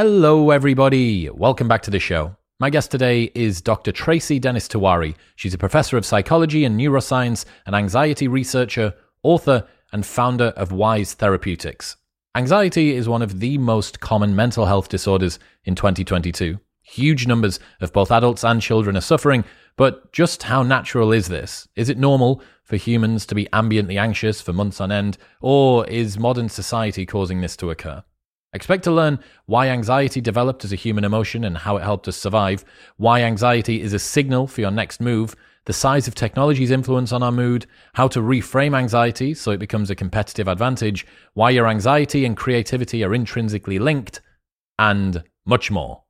Hello, everybody. Welcome back to the show. My guest today is Dr. Tracy Dennis Tiwary. She's a professor of psychology and neuroscience, an anxiety researcher, author, and founder of Wise Therapeutics. Anxiety is one of the most common mental health disorders in 2022. Huge numbers of both adults and children are suffering, but just how natural is this? Is it normal for humans to be ambiently anxious for months on end, or is modern society causing this to occur? Expect to learn why anxiety developed as a human emotion and how it helped us survive, why anxiety is a signal for your next move, the size of technology's influence on our mood, how to reframe anxiety so it becomes a competitive advantage, why your anxiety and creativity are intrinsically linked, and much more.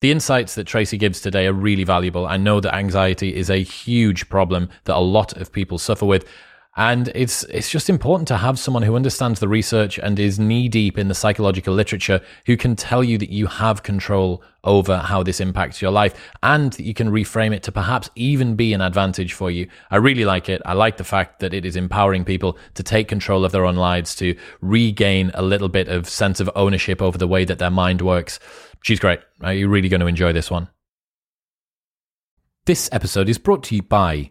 The insights that Tracy gives today are really valuable. I know that anxiety is a huge problem that a lot of people suffer with. And it's it's just important to have someone who understands the research and is knee deep in the psychological literature who can tell you that you have control over how this impacts your life and that you can reframe it to perhaps even be an advantage for you. I really like it. I like the fact that it is empowering people to take control of their own lives, to regain a little bit of sense of ownership over the way that their mind works. She's great. You're really going to enjoy this one. This episode is brought to you by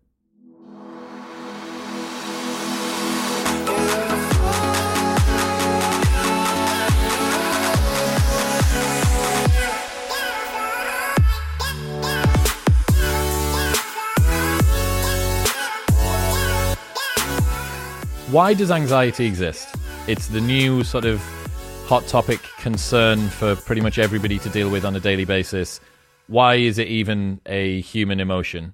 Why does anxiety exist? It's the new sort of hot topic concern for pretty much everybody to deal with on a daily basis. Why is it even a human emotion?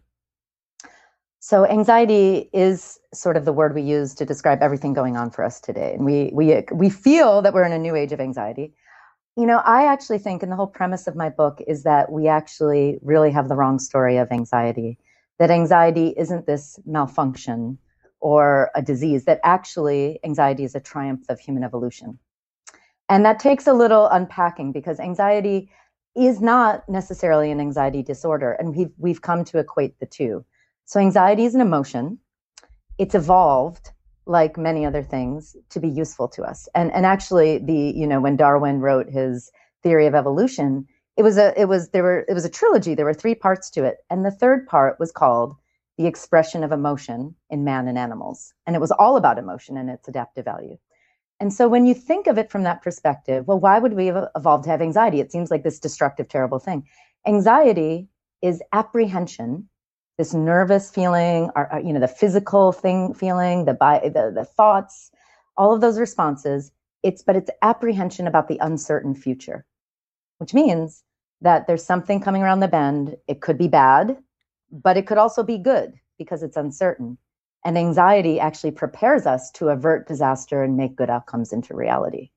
So anxiety is sort of the word we use to describe everything going on for us today. And we we we feel that we're in a new age of anxiety. You know, I actually think and the whole premise of my book is that we actually really have the wrong story of anxiety. That anxiety isn't this malfunction or a disease, that actually anxiety is a triumph of human evolution. And that takes a little unpacking because anxiety is not necessarily an anxiety disorder. And we've, we've come to equate the two. So anxiety is an emotion. It's evolved like many other things to be useful to us. And, and actually the, you know, when Darwin wrote his theory of evolution, it was a, it was, there were, it was a trilogy. There were three parts to it. And the third part was called the expression of emotion in man and animals. And it was all about emotion and its adaptive value. And so when you think of it from that perspective, well, why would we have evolved to have anxiety? It seems like this destructive, terrible thing. Anxiety is apprehension, this nervous feeling, or, you know, the physical thing feeling, the, the the thoughts, all of those responses. It's but it's apprehension about the uncertain future, which means that there's something coming around the bend. It could be bad, but it could also be good because it's uncertain. And anxiety actually prepares us to avert disaster and make good outcomes into reality.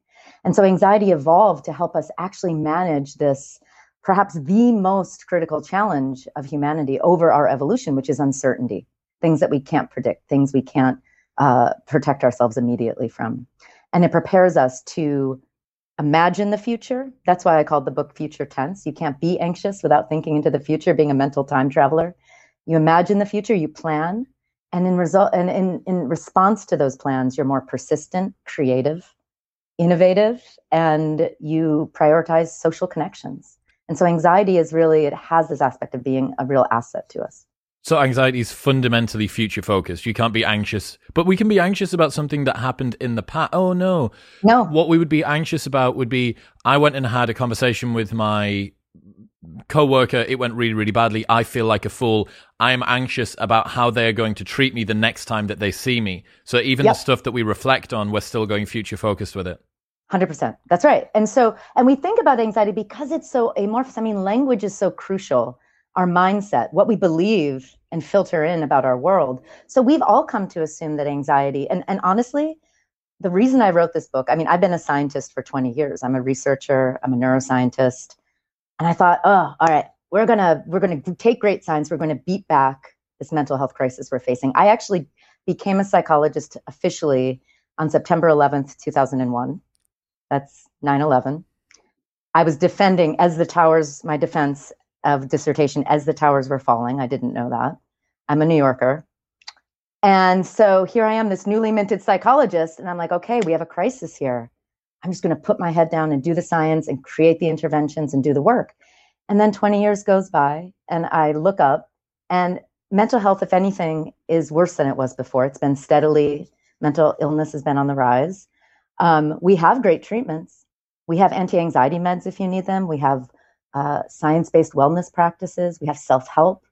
And so anxiety evolved to help us actually manage this, perhaps the most critical challenge of humanity over our evolution, which is uncertainty, things that we can't predict, things we can't uh, protect ourselves immediately from. And it prepares us to imagine the future. That's why I called the book Future Tense. You can't be anxious without thinking into the future, being a mental time traveler. You imagine the future, you plan, and in result and in, in response to those plans you're more persistent creative innovative and you prioritize social connections and so anxiety is really it has this aspect of being a real asset to us so anxiety is fundamentally future focused. You can't be anxious, but we can be anxious about something that happened in the past. Oh no. No. What we would be anxious about would be I went and had a conversation with my co-worker it went really really badly i feel like a fool i am anxious about how they're going to treat me the next time that they see me so even yep. the stuff that we reflect on we're still going future focused with it 100% that's right and so and we think about anxiety because it's so amorphous i mean language is so crucial our mindset what we believe and filter in about our world so we've all come to assume that anxiety and and honestly the reason i wrote this book i mean i've been a scientist for 20 years i'm a researcher i'm a neuroscientist and I thought, oh, all right, we're gonna we're gonna take great science. We're going to beat back this mental health crisis we're facing. I actually became a psychologist officially on September 11th, 2001. That's 9/11. I was defending as the towers, my defense of dissertation as the towers were falling. I didn't know that. I'm a New Yorker. And so here I am, this newly minted psychologist, and I'm like, okay, we have a crisis here. I'm just going to put my head down and do the science and create the interventions and do the work. And then 20 years goes by and I look up and mental health, if anything, is worse than it was before. It's been steadily, mental illness has been on the rise. Um, we have great treatments. We have anti anxiety meds if you need them. We have uh, science based wellness practices. We have self help.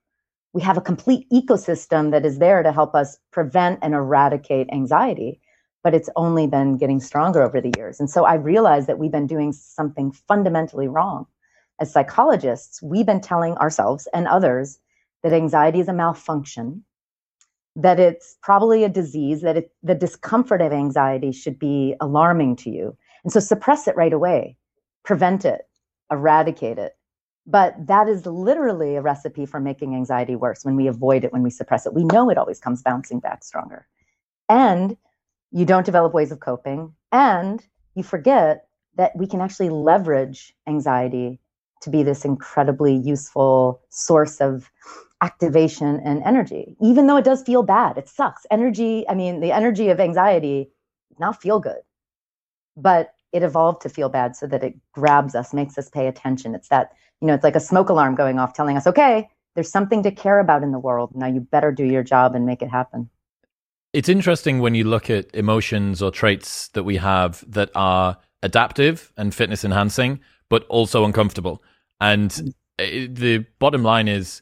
We have a complete ecosystem that is there to help us prevent and eradicate anxiety but it's only been getting stronger over the years. And so I realized that we've been doing something fundamentally wrong. As psychologists, we've been telling ourselves and others that anxiety is a malfunction, that it's probably a disease, that it, the discomfort of anxiety should be alarming to you. And so suppress it right away, prevent it, eradicate it. But that is literally a recipe for making anxiety worse when we avoid it, when we suppress it. We know it always comes bouncing back stronger. And you don't develop ways of coping, and you forget that we can actually leverage anxiety to be this incredibly useful source of activation and energy, even though it does feel bad. It sucks. Energy, I mean, the energy of anxiety not feel good, but it evolved to feel bad so that it grabs us, makes us pay attention. It's that, you know, it's like a smoke alarm going off telling us, okay, there's something to care about in the world. Now you better do your job and make it happen. It's interesting when you look at emotions or traits that we have that are adaptive and fitness enhancing, but also uncomfortable. And mm. the bottom line is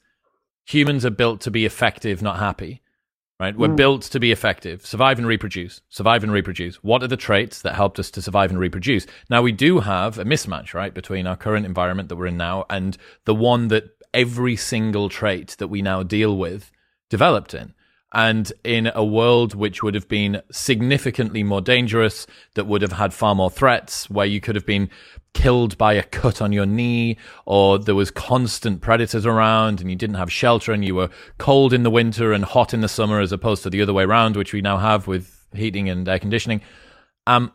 humans are built to be effective, not happy. Right? We're mm. built to be effective, survive and reproduce, survive and reproduce. What are the traits that helped us to survive and reproduce? Now, we do have a mismatch, right, between our current environment that we're in now and the one that every single trait that we now deal with developed in. And in a world which would have been significantly more dangerous, that would have had far more threats, where you could have been killed by a cut on your knee or there was constant predators around and you didn't have shelter and you were cold in the winter and hot in the summer as opposed to the other way around which we now have with heating and air conditioning. Um,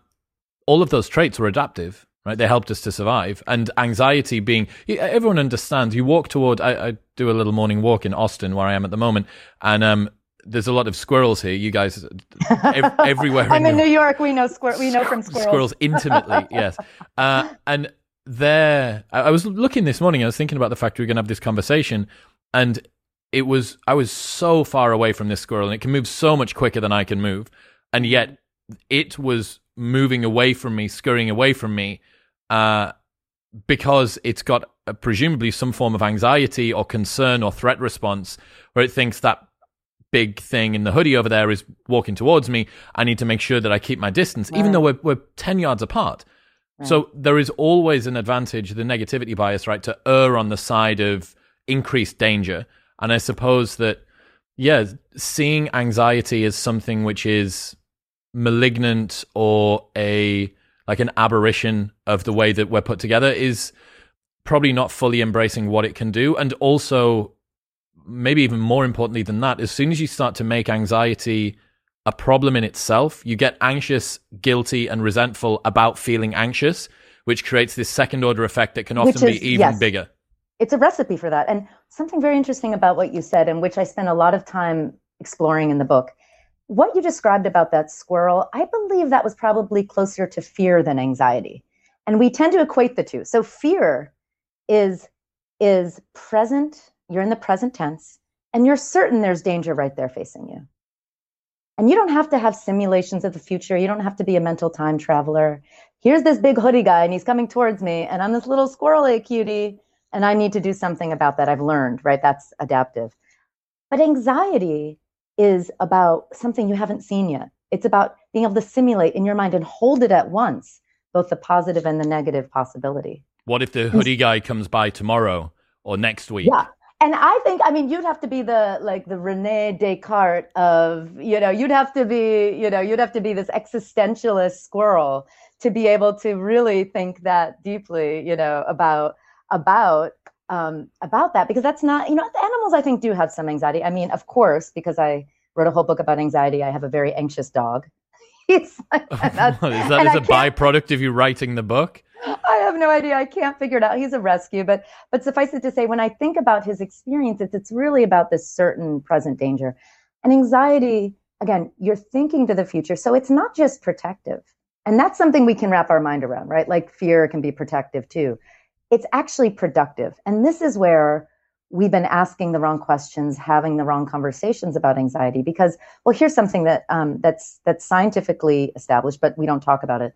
all of those traits were adaptive right? They helped us to survive. And anxiety being everyone understands you walk toward I, I do a little morning walk in austin where i am at the moment and um, there's a lot of squirrels here. You guys, ev- everywhere. I'm in, in New York. We know squir- We know from squirrels. Squirrels intimately, yes. Uh, and there, I, I was looking this morning. I was thinking about the fact we are going to have this conversation, and it was I was so far away from this squirrel, and it can move so much quicker than I can move, and yet it was moving away from me, scurrying away from me, uh, because it's got uh, presumably some form of anxiety or concern or threat response, where it thinks that big thing in the hoodie over there is walking towards me. I need to make sure that I keep my distance, right. even though we're, we're 10 yards apart. Right. So there is always an advantage, the negativity bias, right, to err on the side of increased danger. And I suppose that, yeah, seeing anxiety as something which is malignant or a like an aberration of the way that we're put together is probably not fully embracing what it can do and also maybe even more importantly than that, as soon as you start to make anxiety a problem in itself, you get anxious, guilty, and resentful about feeling anxious, which creates this second order effect that can often is, be even yes, bigger. It's a recipe for that. And something very interesting about what you said, and which I spent a lot of time exploring in the book. What you described about that squirrel, I believe that was probably closer to fear than anxiety. And we tend to equate the two. So fear is is present you're in the present tense, and you're certain there's danger right there facing you. And you don't have to have simulations of the future. You don't have to be a mental time traveler. Here's this big hoodie guy, and he's coming towards me, and I'm this little squirrely cutie, and I need to do something about that. I've learned, right? That's adaptive. But anxiety is about something you haven't seen yet. It's about being able to simulate in your mind and hold it at once, both the positive and the negative possibility. What if the hoodie guy comes by tomorrow or next week? Yeah and I think, I mean, you'd have to be the like the Rene Descartes of, you know, you'd have to be, you know, you'd have to be this existentialist squirrel to be able to really think that deeply, you know, about about um, about that because that's not, you know, the animals I think do have some anxiety. I mean, of course, because I wrote a whole book about anxiety, I have a very anxious dog. He's like, is that as a byproduct of you writing the book? I have no idea. I can't figure it out. He's a rescue, but but suffice it to say, when I think about his experiences, it's really about this certain present danger. And anxiety, again, you're thinking to the future. So it's not just protective. And that's something we can wrap our mind around, right? Like fear can be protective too. It's actually productive. And this is where we've been asking the wrong questions, having the wrong conversations about anxiety. Because, well, here's something that um, that's that's scientifically established, but we don't talk about it.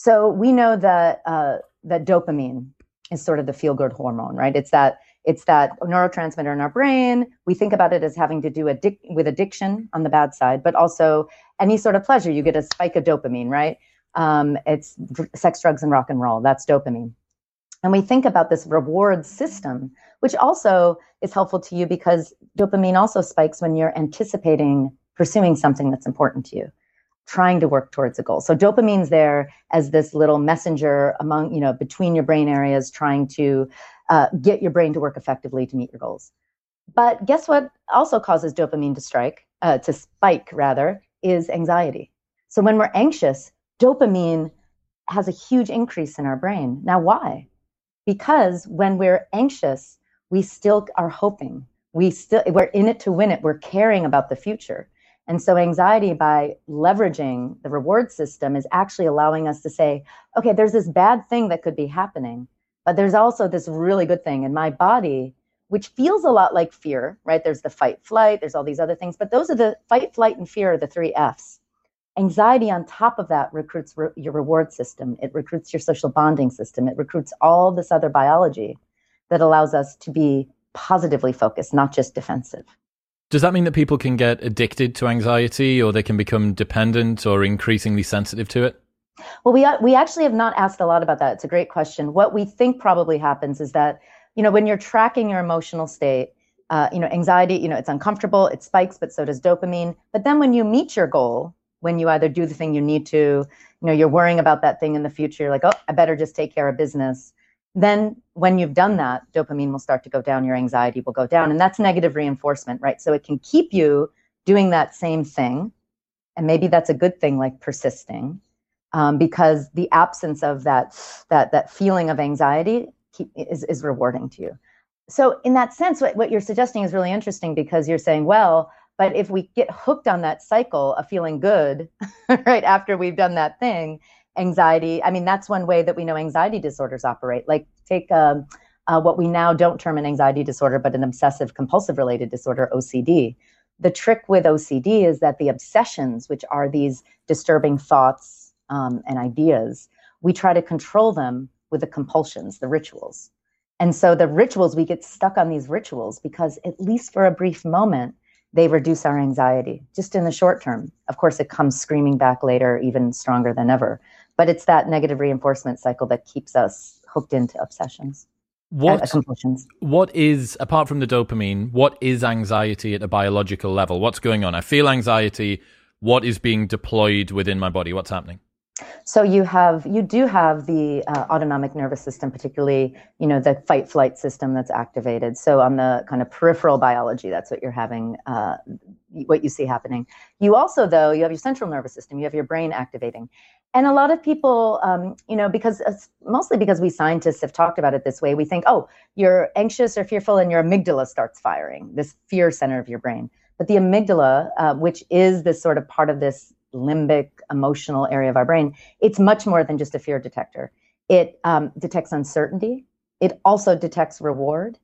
So we know that uh, that dopamine is sort of the feel good hormone, right? It's that it's that neurotransmitter in our brain. We think about it as having to do addic- with addiction on the bad side, but also any sort of pleasure. You get a spike of dopamine, right? Um, it's sex, drugs, and rock and roll. That's dopamine. And we think about this reward system, which also is helpful to you because dopamine also spikes when you're anticipating pursuing something that's important to you trying to work towards a goal. So dopamine's there as this little messenger among, you know, between your brain areas, trying to uh, get your brain to work effectively to meet your goals. But guess what also causes dopamine to strike, uh, to spike rather, is anxiety. So when we're anxious, dopamine has a huge increase in our brain. Now, why? Because when we're anxious, we still are hoping. We still we're in it to win it. We're caring about the future. And so, anxiety, by leveraging the reward system, is actually allowing us to say, okay, there's this bad thing that could be happening, but there's also this really good thing in my body, which feels a lot like fear, right? There's the fight, flight, there's all these other things, but those are the fight, flight, and fear are the three F's. Anxiety, on top of that, recruits re- your reward system, it recruits your social bonding system, it recruits all this other biology that allows us to be positively focused, not just defensive. Does that mean that people can get addicted to anxiety or they can become dependent or increasingly sensitive to it? Well, we, we actually have not asked a lot about that. It's a great question. What we think probably happens is that, you know, when you're tracking your emotional state, uh, you know, anxiety, you know, it's uncomfortable, it spikes, but so does dopamine. But then when you meet your goal, when you either do the thing you need to, you know, you're worrying about that thing in the future, you're like, oh, I better just take care of business. Then when you've done that, dopamine will start to go down, your anxiety will go down. And that's negative reinforcement, right? So it can keep you doing that same thing. And maybe that's a good thing, like persisting, um, because the absence of that, that, that feeling of anxiety keep, is, is rewarding to you. So in that sense, what, what you're suggesting is really interesting because you're saying, well, but if we get hooked on that cycle of feeling good, right, after we've done that thing, anxiety, I mean, that's one way that we know anxiety disorders operate. Like, take um, uh, what we now don't term an anxiety disorder, but an obsessive compulsive related disorder, OCD. The trick with OCD is that the obsessions, which are these disturbing thoughts um, and ideas, we try to control them with the compulsions, the rituals. And so the rituals, we get stuck on these rituals because, at least for a brief moment, they reduce our anxiety just in the short term. Of course, it comes screaming back later, even stronger than ever. But it's that negative reinforcement cycle that keeps us hooked into obsessions. What, compulsions. what is, apart from the dopamine, what is anxiety at a biological level? What's going on? I feel anxiety. What is being deployed within my body? What's happening? So you have you do have the uh, autonomic nervous system, particularly you know the fight flight system that's activated. So on the kind of peripheral biology, that's what you're having, uh, what you see happening. You also though you have your central nervous system, you have your brain activating, and a lot of people, um, you know, because uh, mostly because we scientists have talked about it this way, we think, oh, you're anxious or fearful, and your amygdala starts firing, this fear center of your brain. But the amygdala, uh, which is this sort of part of this limbic emotional area of our brain, it's much more than just a fear detector. It um, detects uncertainty. It also detects reward.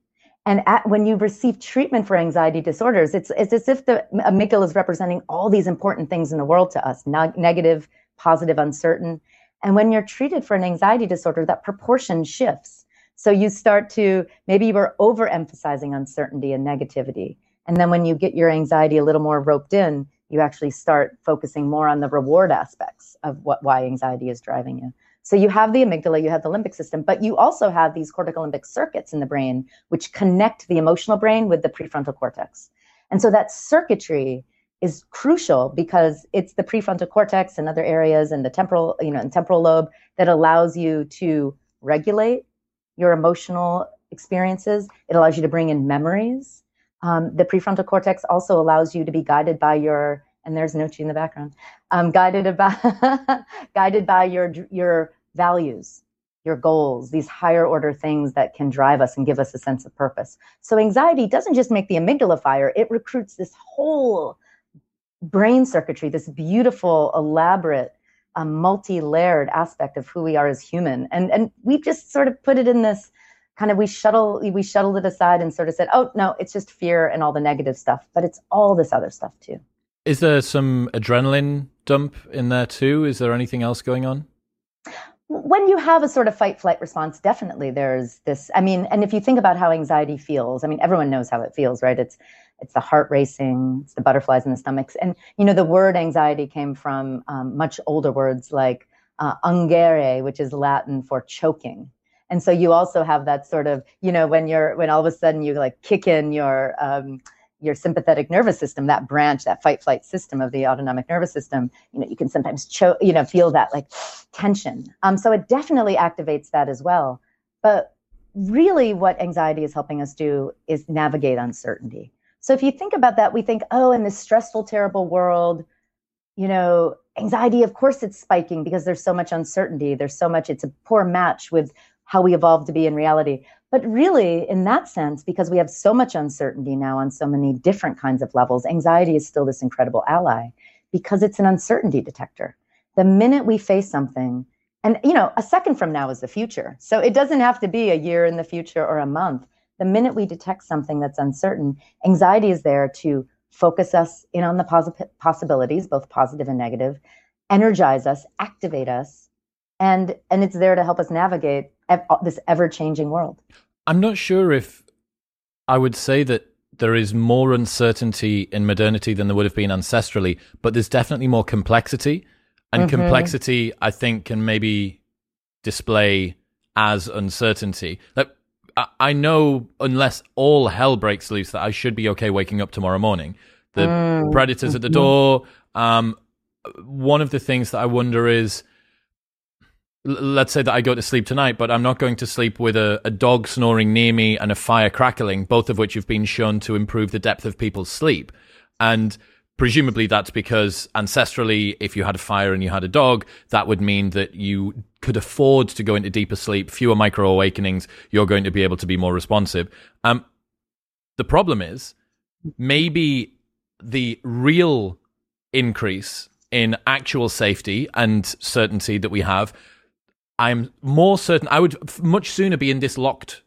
And at, when you receive treatment for anxiety disorders, it's, it's as if the amygdala is representing all these important things in the world to us negative, positive, uncertain. And when you're treated for an anxiety disorder, that proportion shifts. So you start to maybe you were overemphasizing uncertainty and negativity. And then when you get your anxiety a little more roped in, you actually start focusing more on the reward aspects of what why anxiety is driving you. So you have the amygdala, you have the limbic system, but you also have these cortical limbic circuits in the brain which connect the emotional brain with the prefrontal cortex. And so that circuitry is crucial because it's the prefrontal cortex and other areas and the temporal, you know, and temporal lobe that allows you to regulate your emotional experiences. It allows you to bring in memories. Um, the prefrontal cortex also allows you to be guided by your, and there's Nochi in the background, um, guided by guided by your your values, your goals, these higher order things that can drive us and give us a sense of purpose. So anxiety doesn't just make the amygdala fire; it recruits this whole brain circuitry, this beautiful, elaborate, um, multi-layered aspect of who we are as human, and and we've just sort of put it in this kind of we shuttle we shuttled it aside and sort of said, oh no, it's just fear and all the negative stuff, but it's all this other stuff too. Is there some adrenaline dump in there too? Is there anything else going on? When you have a sort of fight flight response, definitely there's this. I mean, and if you think about how anxiety feels, I mean, everyone knows how it feels, right? It's it's the heart racing, it's the butterflies in the stomachs, and you know the word anxiety came from um, much older words like uh, angere, which is Latin for choking. And so you also have that sort of you know when you're when all of a sudden you like kick in your um, your sympathetic nervous system that branch that fight flight system of the autonomic nervous system you know you can sometimes cho- you know feel that like tension. Um, so it definitely activates that as well. But really what anxiety is helping us do is navigate uncertainty so if you think about that we think oh in this stressful terrible world you know anxiety of course it's spiking because there's so much uncertainty there's so much it's a poor match with how we evolved to be in reality. But really, in that sense, because we have so much uncertainty now on so many different kinds of levels, anxiety is still this incredible ally because it's an uncertainty detector. The minute we face something, and you know, a second from now is the future. So it doesn't have to be a year in the future or a month. The minute we detect something that's uncertain, anxiety is there to focus us in on the poss- possibilities, both positive and negative, energize us, activate us, and and it's there to help us navigate ev- this ever changing world. I'm not sure if I would say that there is more uncertainty in modernity than there would have been ancestrally, but there's definitely more complexity. And mm-hmm. complexity, I think, can maybe display as uncertainty. Like, I know unless all hell breaks loose that I should be okay waking up tomorrow morning. The mm. predators at the mm-hmm. door. Um, one of the things that I wonder is let's say that I go to sleep tonight, but I'm not going to sleep with a, a, dog snoring near me and a fire crackling, both of which have been shown to improve the depth of people's sleep. And presumably that's because ancestrally, if you had a fire and you had a dog, that would mean that you could afford to go into deeper sleep, fewer micro awakenings, you're going to be able to be more responsive. Um, the problem is maybe the real increase in actual safety and certainty that we have I'm more certain I would much sooner be in this locked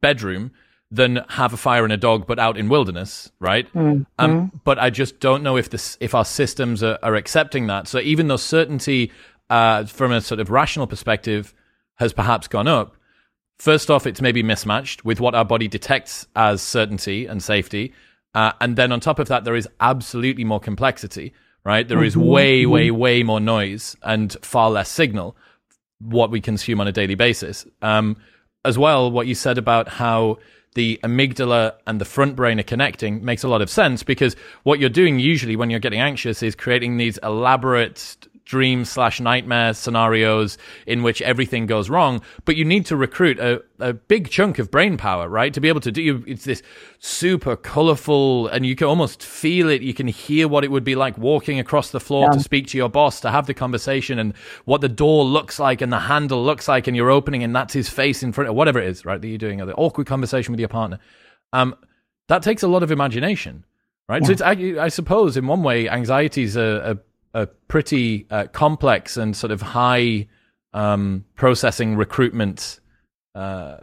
bedroom than have a fire and a dog, but out in wilderness, right? Mm-hmm. Um, but I just don't know if this if our systems are, are accepting that. So even though certainty, uh, from a sort of rational perspective, has perhaps gone up, first off, it's maybe mismatched with what our body detects as certainty and safety, uh, and then on top of that, there is absolutely more complexity. Right, There is mm-hmm. way, way, mm-hmm. way more noise and far less signal what we consume on a daily basis. Um, as well, what you said about how the amygdala and the front brain are connecting makes a lot of sense because what you're doing usually when you're getting anxious is creating these elaborate dream slash nightmare scenarios in which everything goes wrong. But you need to recruit a, a big chunk of brain power, right? To be able to do it's this super colorful and you can almost feel it. You can hear what it would be like walking across the floor yeah. to speak to your boss, to have the conversation and what the door looks like and the handle looks like and you're opening and that's his face in front of whatever it is, right? That you're doing, or the awkward conversation with your partner. Um, that takes a lot of imagination right? Yeah. So it's, I, I, suppose in one way, anxiety is a, a, pretty uh, complex and sort of high um, processing recruitment uh,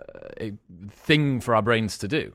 thing for our brains to do.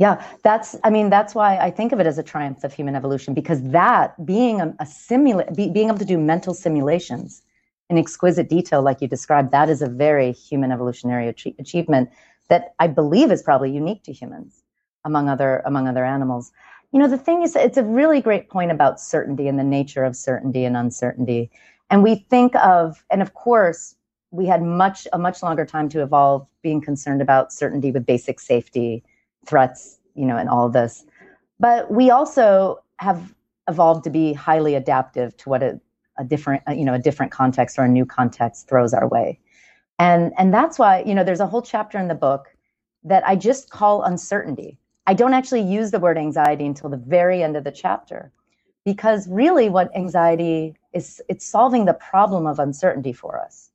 Yeah, that's, I mean, that's why I think of it as a triumph of human evolution because that being a, a simula- be, being able to do mental simulations in exquisite detail, like you described, that is a very human evolutionary ach- achievement that I believe is probably unique to humans among other, among other animals you know the thing is it's a really great point about certainty and the nature of certainty and uncertainty. And we think of and of course we had much a much longer time to evolve being concerned about certainty with basic safety threats you know and all of this. But we also have evolved to be highly adaptive to what a, a different uh, you know a different context or a new context throws our way. And and that's why you know there's a whole chapter in the book that i just call uncertainty I don't actually use the word anxiety until the very end of the chapter because really what anxiety is it's solving the problem of uncertainty for us.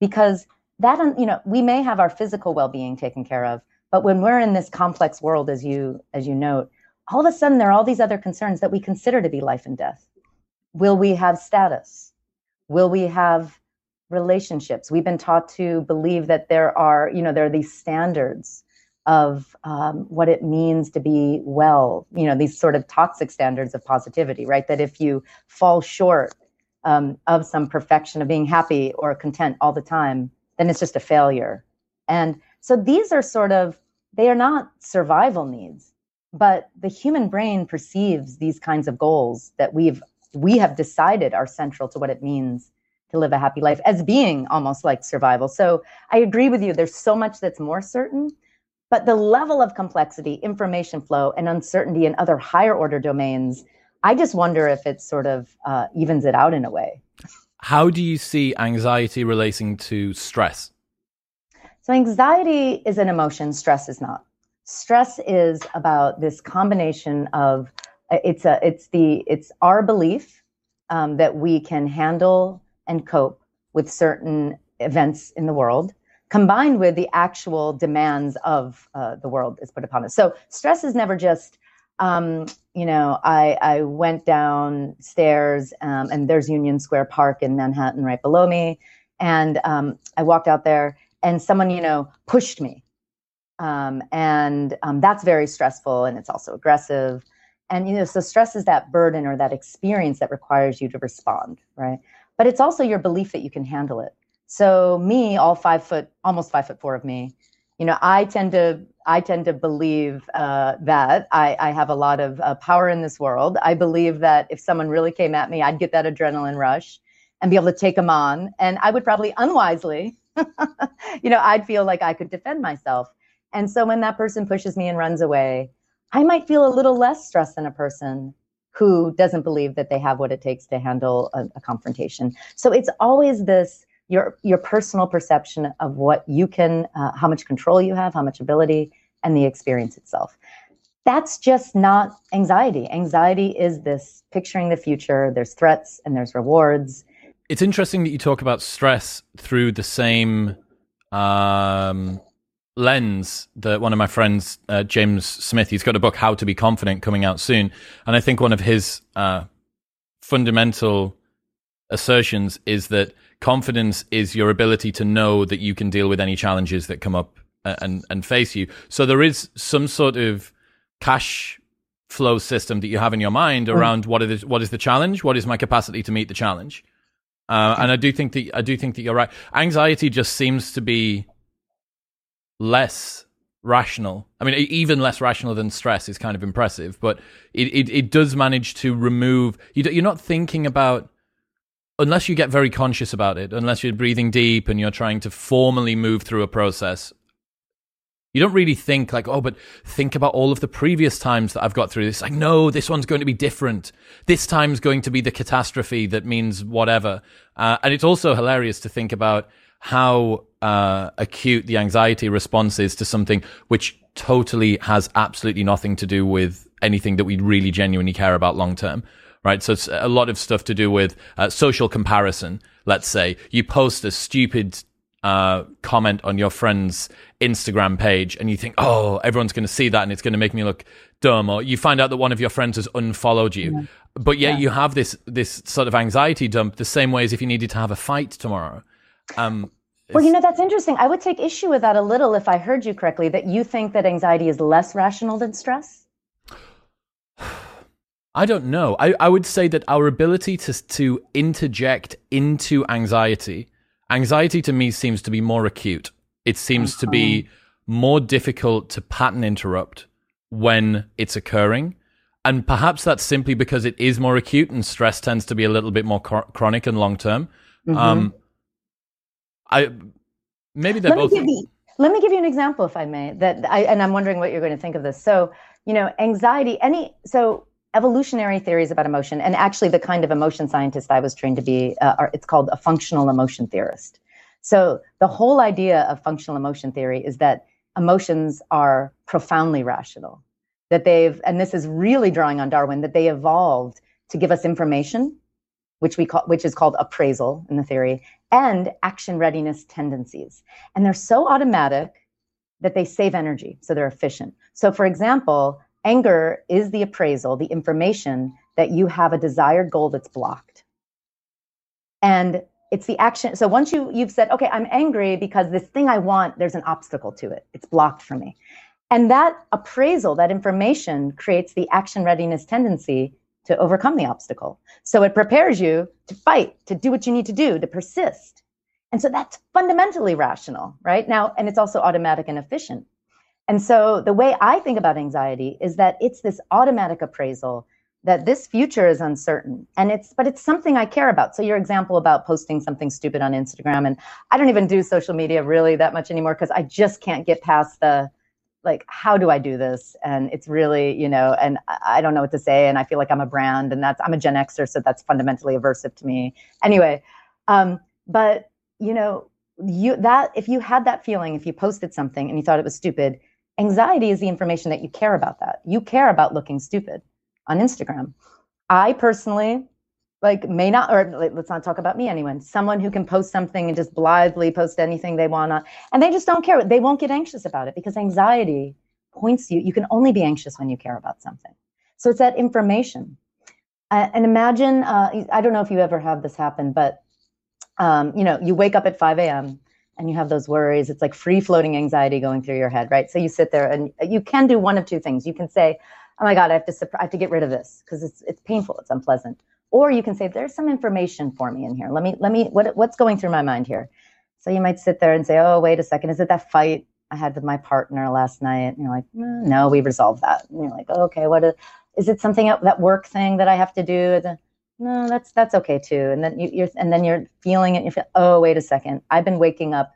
Because that you know we may have our physical well-being taken care of but when we're in this complex world as you as you note all of a sudden there are all these other concerns that we consider to be life and death. Will we have status? Will we have relationships? We've been taught to believe that there are you know there are these standards of um, what it means to be well, you know, these sort of toxic standards of positivity, right? That if you fall short um, of some perfection of being happy or content all the time, then it's just a failure. And so these are sort of, they are not survival needs, but the human brain perceives these kinds of goals that we've, we have decided are central to what it means to live a happy life as being almost like survival. So I agree with you. There's so much that's more certain but the level of complexity, information flow, and uncertainty in other higher order domains, I just wonder if it sort of uh, evens it out in a way. How do you see anxiety relating to stress? So, anxiety is an emotion, stress is not. Stress is about this combination of uh, it's a it's the it's our belief um, that we can handle and cope with certain events in the world combined with the actual demands of uh, the world is put upon us. So stress is never just, um, you know, I, I went downstairs um, and there's Union Square Park in Manhattan right below me. And um, I walked out there and someone, you know, pushed me. Um, and um, that's very stressful and it's also aggressive. And, you know, so stress is that burden or that experience that requires you to respond, right? But it's also your belief that you can handle it. So me, all five foot, almost five foot four of me, you know, I tend to I tend to believe uh, that I, I, have a lot of uh, power in this world. I believe that if someone really came at me, I'd get that adrenaline rush and be able to take them on. And I would probably unwisely, you know, I'd feel like I could defend myself. And so when that person pushes me and runs away, I might feel a little less stressed than a person who doesn't believe that they have what it takes to handle a, a confrontation. So it's always this your your personal perception of what you can, uh, how much control you have, how much ability, and the experience itself. That's just not anxiety. Anxiety is this picturing the future. There's threats and there's rewards. It's interesting that you talk about stress through the same um, lens that one of my friends, uh, James Smith, he's got a book, How to Be Confident, coming out soon. And I think one of his uh, fundamental assertions is that confidence is your ability to know that you can deal with any challenges that come up uh, and and face you. So there is some sort of cash flow system that you have in your mind hmm. around mm. what is what is the challenge, what is my capacity to meet the challenge. Uh, and I do think that I do think that you're right. Anxiety just seems to be less rational. I mean, even less rational than stress is kind of impressive, but it, it, it does manage to remove. You, you're not thinking about unless you get very conscious about it, unless you're breathing deep and you're trying to formally move through a process, you don't really think like, oh, but think about all of the previous times that I've got through this. Like, no, this one's going to be different. This time's going to be the catastrophe that means whatever. Uh, and it's also hilarious to think about how uh, acute the anxiety response is to something which totally has absolutely nothing to do with anything that we really genuinely care about long term right? So it's a lot of stuff to do with uh, social comparison. Let's say you post a stupid uh, comment on your friend's Instagram page and you think, oh, everyone's going to see that and it's going to make me look dumb. Or you find out that one of your friends has unfollowed you. Yeah. But yet yeah. you have this, this sort of anxiety dump the same way as if you needed to have a fight tomorrow. Um, well, you know, that's interesting. I would take issue with that a little if I heard you correctly, that you think that anxiety is less rational than stress. I don't know. I, I would say that our ability to to interject into anxiety, anxiety to me seems to be more acute. It seems to be more difficult to pattern interrupt when it's occurring. And perhaps that's simply because it is more acute and stress tends to be a little bit more chronic and long term. Mm-hmm. Um, I maybe they're let both. Me you, let me give you an example, if I may. That I and I'm wondering what you're going to think of this. So you know, anxiety. Any so evolutionary theories about emotion, and actually the kind of emotion scientist I was trained to be, uh, are, it's called a functional emotion theorist. So the whole idea of functional emotion theory is that emotions are profoundly rational. That they've, and this is really drawing on Darwin, that they evolved to give us information, which we call, which is called appraisal in the theory, and action readiness tendencies. And they're so automatic that they save energy, so they're efficient. So, for example, Anger is the appraisal, the information that you have a desired goal that's blocked. And it's the action. So once you you've said, okay, I'm angry because this thing I want, there's an obstacle to it. It's blocked for me. And that appraisal, that information creates the action readiness tendency to overcome the obstacle. So it prepares you to fight, to do what you need to do, to persist. And so that's fundamentally rational, right? Now, and it's also automatic and efficient. And so the way I think about anxiety is that it's this automatic appraisal that this future is uncertain and it's but it's something I care about. So your example about posting something stupid on Instagram and I don't even do social media really that much anymore because I just can't get past the like how do I do this? And it's really, you know, and I don't know what to say and I feel like I'm a brand and that's I'm a Gen Xer so that's fundamentally aversive to me. Anyway, um but you know, you that if you had that feeling if you posted something and you thought it was stupid Anxiety is the information that you care about that. You care about looking stupid on Instagram. I personally like may not or let's not talk about me anyone someone who can post something and just blithely post anything they want to and they just don't care they won't get anxious about it because anxiety points you you can only be anxious when you care about something so it's that information uh, and imagine uh, i don't know if you ever have this happen but um, you know you wake up at 5 a.m and you have those worries. It's like free floating anxiety going through your head, right? So you sit there and you can do one of two things. You can say, "Oh my God, I have to I have to get rid of this because it's it's painful, it's unpleasant," or you can say, "There's some information for me in here. Let me let me what what's going through my mind here." So you might sit there and say, "Oh, wait a second, is it that fight I had with my partner last night. And you're like, mm, no, we resolved that. And you're like, okay, what is, is it something that work thing that I have to do? No, that's that's okay too. And then you, you're and then you're feeling it. You feel, oh, wait a second. I've been waking up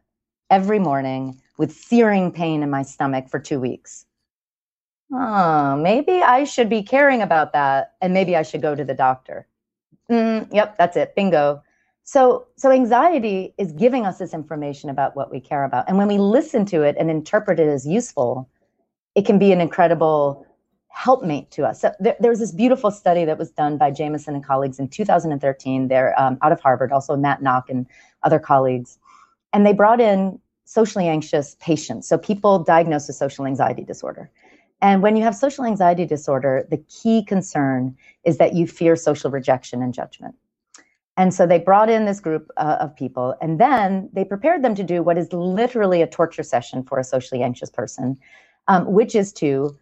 every morning with searing pain in my stomach for two weeks. Oh, maybe I should be caring about that, and maybe I should go to the doctor. Mm, yep, that's it. Bingo. So, so anxiety is giving us this information about what we care about, and when we listen to it and interpret it as useful, it can be an incredible helpmate to us. So there, there, was this beautiful study that was done by Jamieson and colleagues in 2013. They're um, out of Harvard, also Matt Nock and other colleagues, and they brought in socially anxious patients, so people diagnosed with social anxiety disorder. And when you have social anxiety disorder, the key concern is that you fear social rejection and judgment. And so they brought in this group uh, of people, and then they prepared them to do what is literally a torture session for a socially anxious person, um, which is to,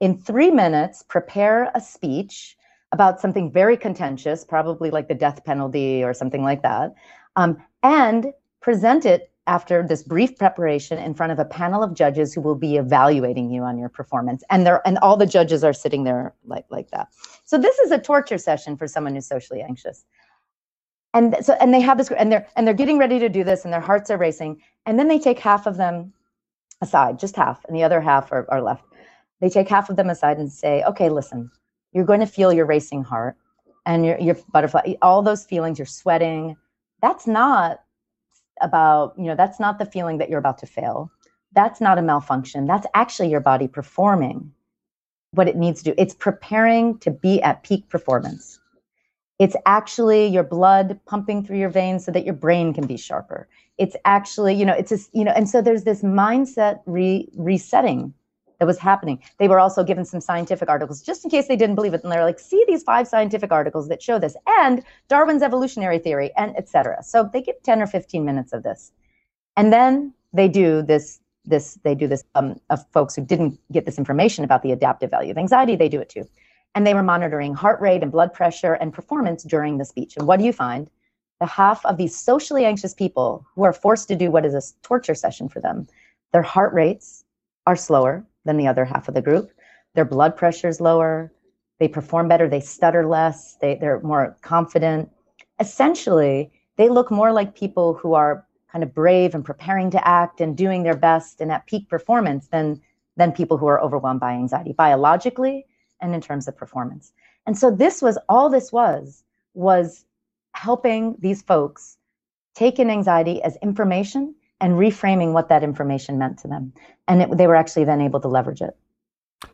in three minutes, prepare a speech about something very contentious, probably like the death penalty or something like that, um, and present it after this brief preparation in front of a panel of judges who will be evaluating you on your performance. And they and all the judges are sitting there like like that. So this is a torture session for someone who's socially anxious. And so and they have this and they're and they're getting ready to do this and their hearts are racing. And then they take half of them aside just half and the other half are, are left they take half of them aside and say okay listen you're going to feel your racing heart and your, your butterfly all those feelings you're sweating that's not about, you know, that's not the feeling that you're about to fail. That's not a malfunction. That's actually your body performing what it needs to do. It's preparing to be at peak performance. It's actually your blood pumping through your veins so that your brain can be sharper. It's actually, you know, it's just, you know, and so there's this mindset re- resetting that was happening. They were also given some scientific articles just in case they didn't believe it. And they're like, see these five scientific articles that show this and Darwin's evolutionary theory and etc. So they get 10 or 15 minutes of this. And then they do this, this, they do this um, of folks who didn't get this information about the adaptive value of anxiety, they do it too. And they were monitoring heart rate and blood pressure and performance during the speech. And what do you find? The half of these socially anxious people who are forced to do what is a torture session for them, their heart rates are slower, than the other half of the group. Their blood pressure is lower. They perform better. They stutter less. They, they're more confident. Essentially, they look more like people who are kind of brave and preparing to act and doing their best and at peak performance than, than people who are overwhelmed by anxiety, biologically and in terms of performance. And so this was all this was, was helping these folks take in anxiety as information and reframing what that information meant to them. And it, they were actually then able to leverage it.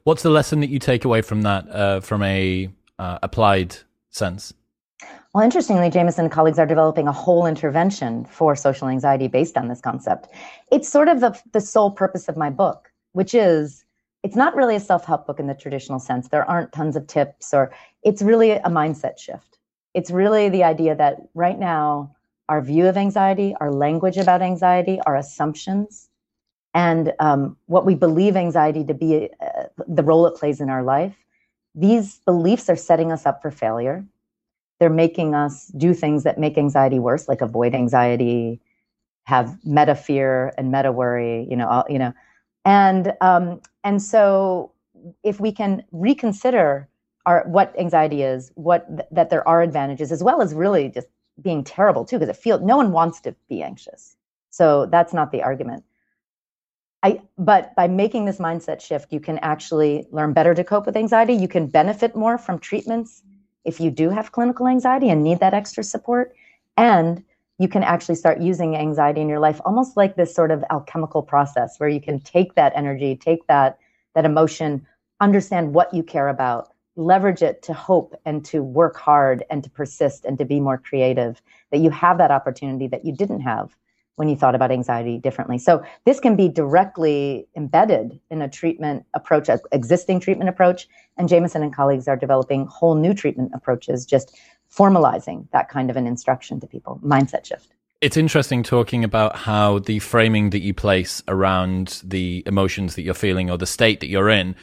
What's the lesson that you take away from that, uh, from a uh, applied sense? Well, interestingly, Jamieson and colleagues are developing a whole intervention for social anxiety based on this concept. It's sort of the, the sole purpose of my book, which is it's not really a self help book in the traditional sense. There aren't tons of tips, or it's really a mindset shift. It's really the idea that right now, our view of anxiety, our language about anxiety, our assumptions, and um, what we believe anxiety to be, uh, the role it plays in our life. These beliefs are setting us up for failure. They're making us do things that make anxiety worse, like avoid anxiety, have meta fear and meta worry. You know, all, you know, and um, and so if we can reconsider our what anxiety is, what th- that there are advantages, as well as really just being terrible too, because it feels no one wants to be anxious. So that's not the argument. I, but by making this mindset shift, you can actually learn better to cope with anxiety. You can benefit more from treatments if you do have clinical anxiety and need that extra support. And you can actually start using anxiety in your life almost like this sort of alchemical process where you can take that energy, take that that emotion, understand what you care about, leverage it to hope and to work hard and to persist and to be more creative, that you have that opportunity that you didn't have when you thought about anxiety differently. So this can be directly embedded in a treatment approach, an existing treatment approach. And Jamieson and colleagues are developing whole new treatment approaches, just formalizing that kind of an instruction to people, mindset shift. It's interesting talking about how the framing that you place around the emotions that you're feeling or the state that you're in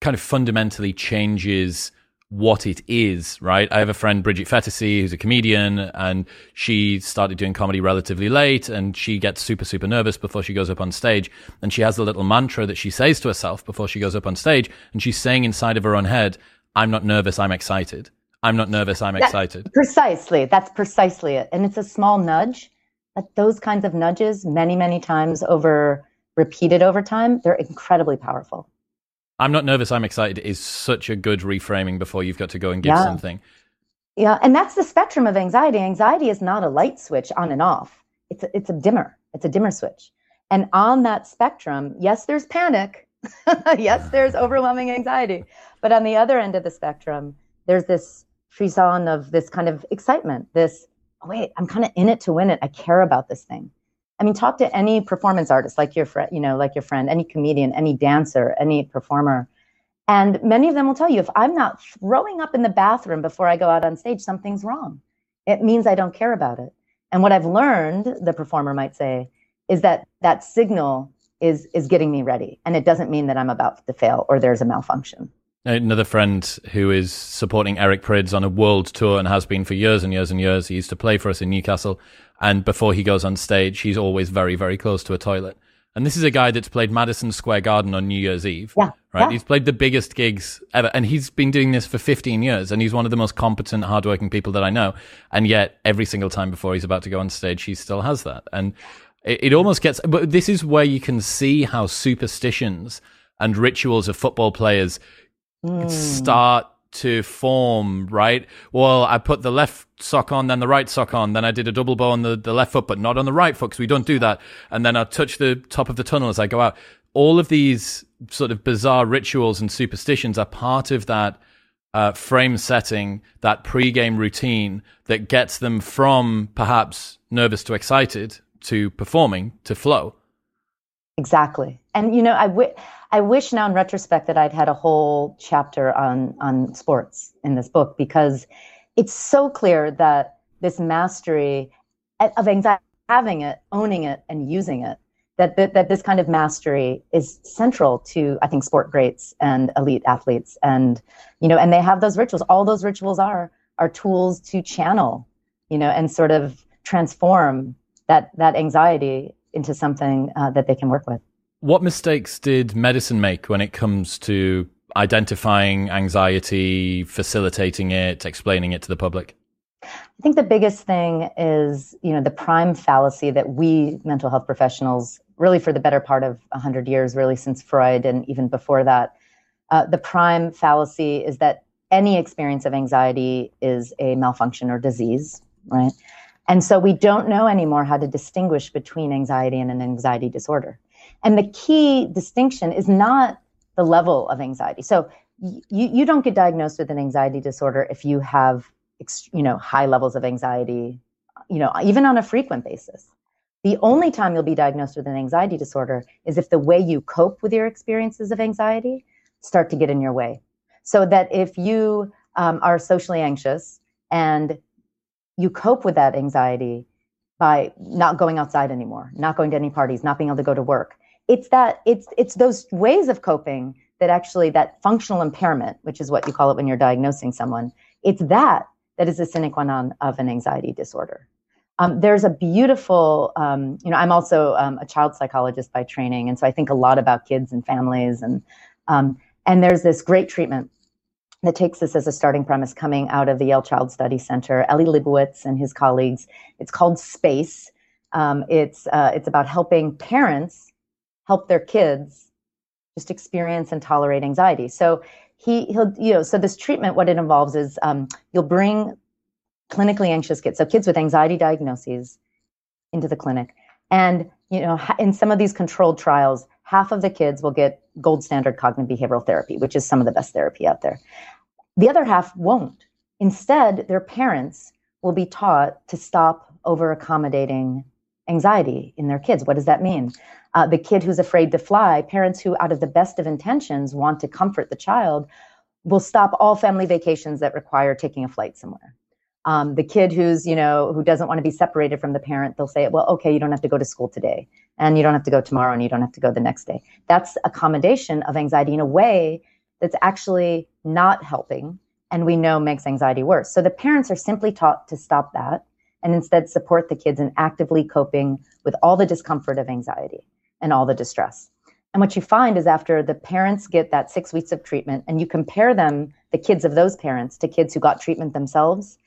kind of fundamentally changes what it is, right? I have a friend, Bridget Phetasy, who's a comedian, and she started doing comedy relatively late, and she gets super, super nervous before she goes up on stage. And she has a little mantra that she says to herself before she goes up on stage, and she's saying inside of her own head, I'm not nervous, I'm excited. I'm not nervous, I'm excited. precisely. That's precisely it. And it's a small nudge. But those kinds of nudges, many, many times over, repeated over time, they're incredibly powerful. I'm not nervous, I'm excited is such a good reframing before you've got to go and give Yeah. something. Yeah, and that's the spectrum of anxiety. Anxiety is not a light switch on and off. It's a, it's a dimmer. It's a dimmer switch. And on that spectrum, yes, there's panic. yes, there's overwhelming anxiety. But on the other end of the spectrum, there's this frisson of this kind of excitement. This, oh, wait, I'm kind of in it to win it. I care about this thing. I mean, talk to any performance artist, like your friend, you know, like your friend, any comedian, any dancer, any performer, and many of them will tell you if I'm not throwing up in the bathroom before I go out on stage, something's wrong. It means I don't care about it. And what I've learned, the performer might say, is that that signal is is getting me ready, and it doesn't mean that I'm about to fail or there's a malfunction. Another friend who is supporting Eric Prydz on a world tour and has been for years and years and years. He used to play for us in Newcastle. And before he goes on stage, he's always very, very close to a toilet. And this is a guy that's played Madison Square Garden on New Year's Eve. Yeah, Right. yeah. He's played the biggest gigs ever. And he's been doing this for 15 years. And he's one of the most competent, hardworking people that I know. And yet, every single time before he's about to go on stage, he still has that. And it, it almost gets, but this is where you can see how superstitions and rituals of football players start to form, right? Well, I put the left sock on, then the right sock on, then I did a double bow on the, the left foot, but not on the right foot because we don't do that. And then I touch the top of the tunnel as I go out. All of these sort of bizarre rituals and superstitions are part of that uh, frame setting, that pre-game routine that gets them from perhaps nervous to excited to performing to flow. Exactly. And you know, I wi- I wish now in retrospect that I'd had a whole chapter on on sports in this book because it's so clear that this mastery of anxiety, having it, owning it, and using it, that, that that this kind of mastery is central to I think sport greats and elite athletes, and you know, and they have those rituals. All those rituals are are tools to channel, you know, and sort of transform that that anxiety into something uh, that they can work with. What mistakes did medicine make when it comes to identifying anxiety, facilitating it, explaining it to the public? I think the biggest thing is, you know, the prime fallacy that we mental health professionals, really for the better part of 100 years, really since Freud and even before that, uh, the prime fallacy is that any experience of anxiety is a malfunction or disease, right? And so we don't know anymore how to distinguish between anxiety and an anxiety disorder. And the key distinction is not the level of anxiety. So you, you don't get diagnosed with an anxiety disorder if you have you know high levels of anxiety you know even on a frequent basis the only time you'll be diagnosed with an anxiety disorder is if the way you cope with your experiences of anxiety start to get in your way so that if you um, are socially anxious and you cope with that anxiety by not going outside anymore not going to any parties not being able to go to work it's that it's it's those ways of coping that actually that functional impairment which is what you call it when you're diagnosing someone it's that that is a sine qua non of an anxiety disorder um, there's a beautiful um, you know i'm also um, a child psychologist by training and so i think a lot about kids and families and um, and there's this great treatment that takes this as a starting premise coming out of the Yale Child Study Center. Eli Lebowitz and his colleagues. It's called Space. Um, it's uh, it's about helping parents help their kids just experience and tolerate anxiety. So he he'll you know so this treatment what it involves is um, you'll bring clinically anxious kids, so kids with anxiety diagnoses, into the clinic, and you know in some of these controlled trials, half of the kids will get gold standard cognitive behavioral therapy, which is some of the best therapy out there. The other half won't. Instead, their parents will be taught to stop over accommodating anxiety in their kids. What does that mean? Uh, the kid who's afraid to fly, parents who, out of the best of intentions, want to comfort the child, will stop all family vacations that require taking a flight somewhere. Um, the kid who's, you know, who doesn't want to be separated from the parent, they'll say, well, okay, you don't have to go to school today, and you don't have to go tomorrow, and you don't have to go the next day. That's accommodation of anxiety in a way that's actually not helping and we know makes anxiety worse. So the parents are simply taught to stop that and instead support the kids in actively coping with all the discomfort of anxiety and all the distress. And what you find is after the parents get that six weeks of treatment and you compare them, the kids of those parents, to kids who got treatment themselves,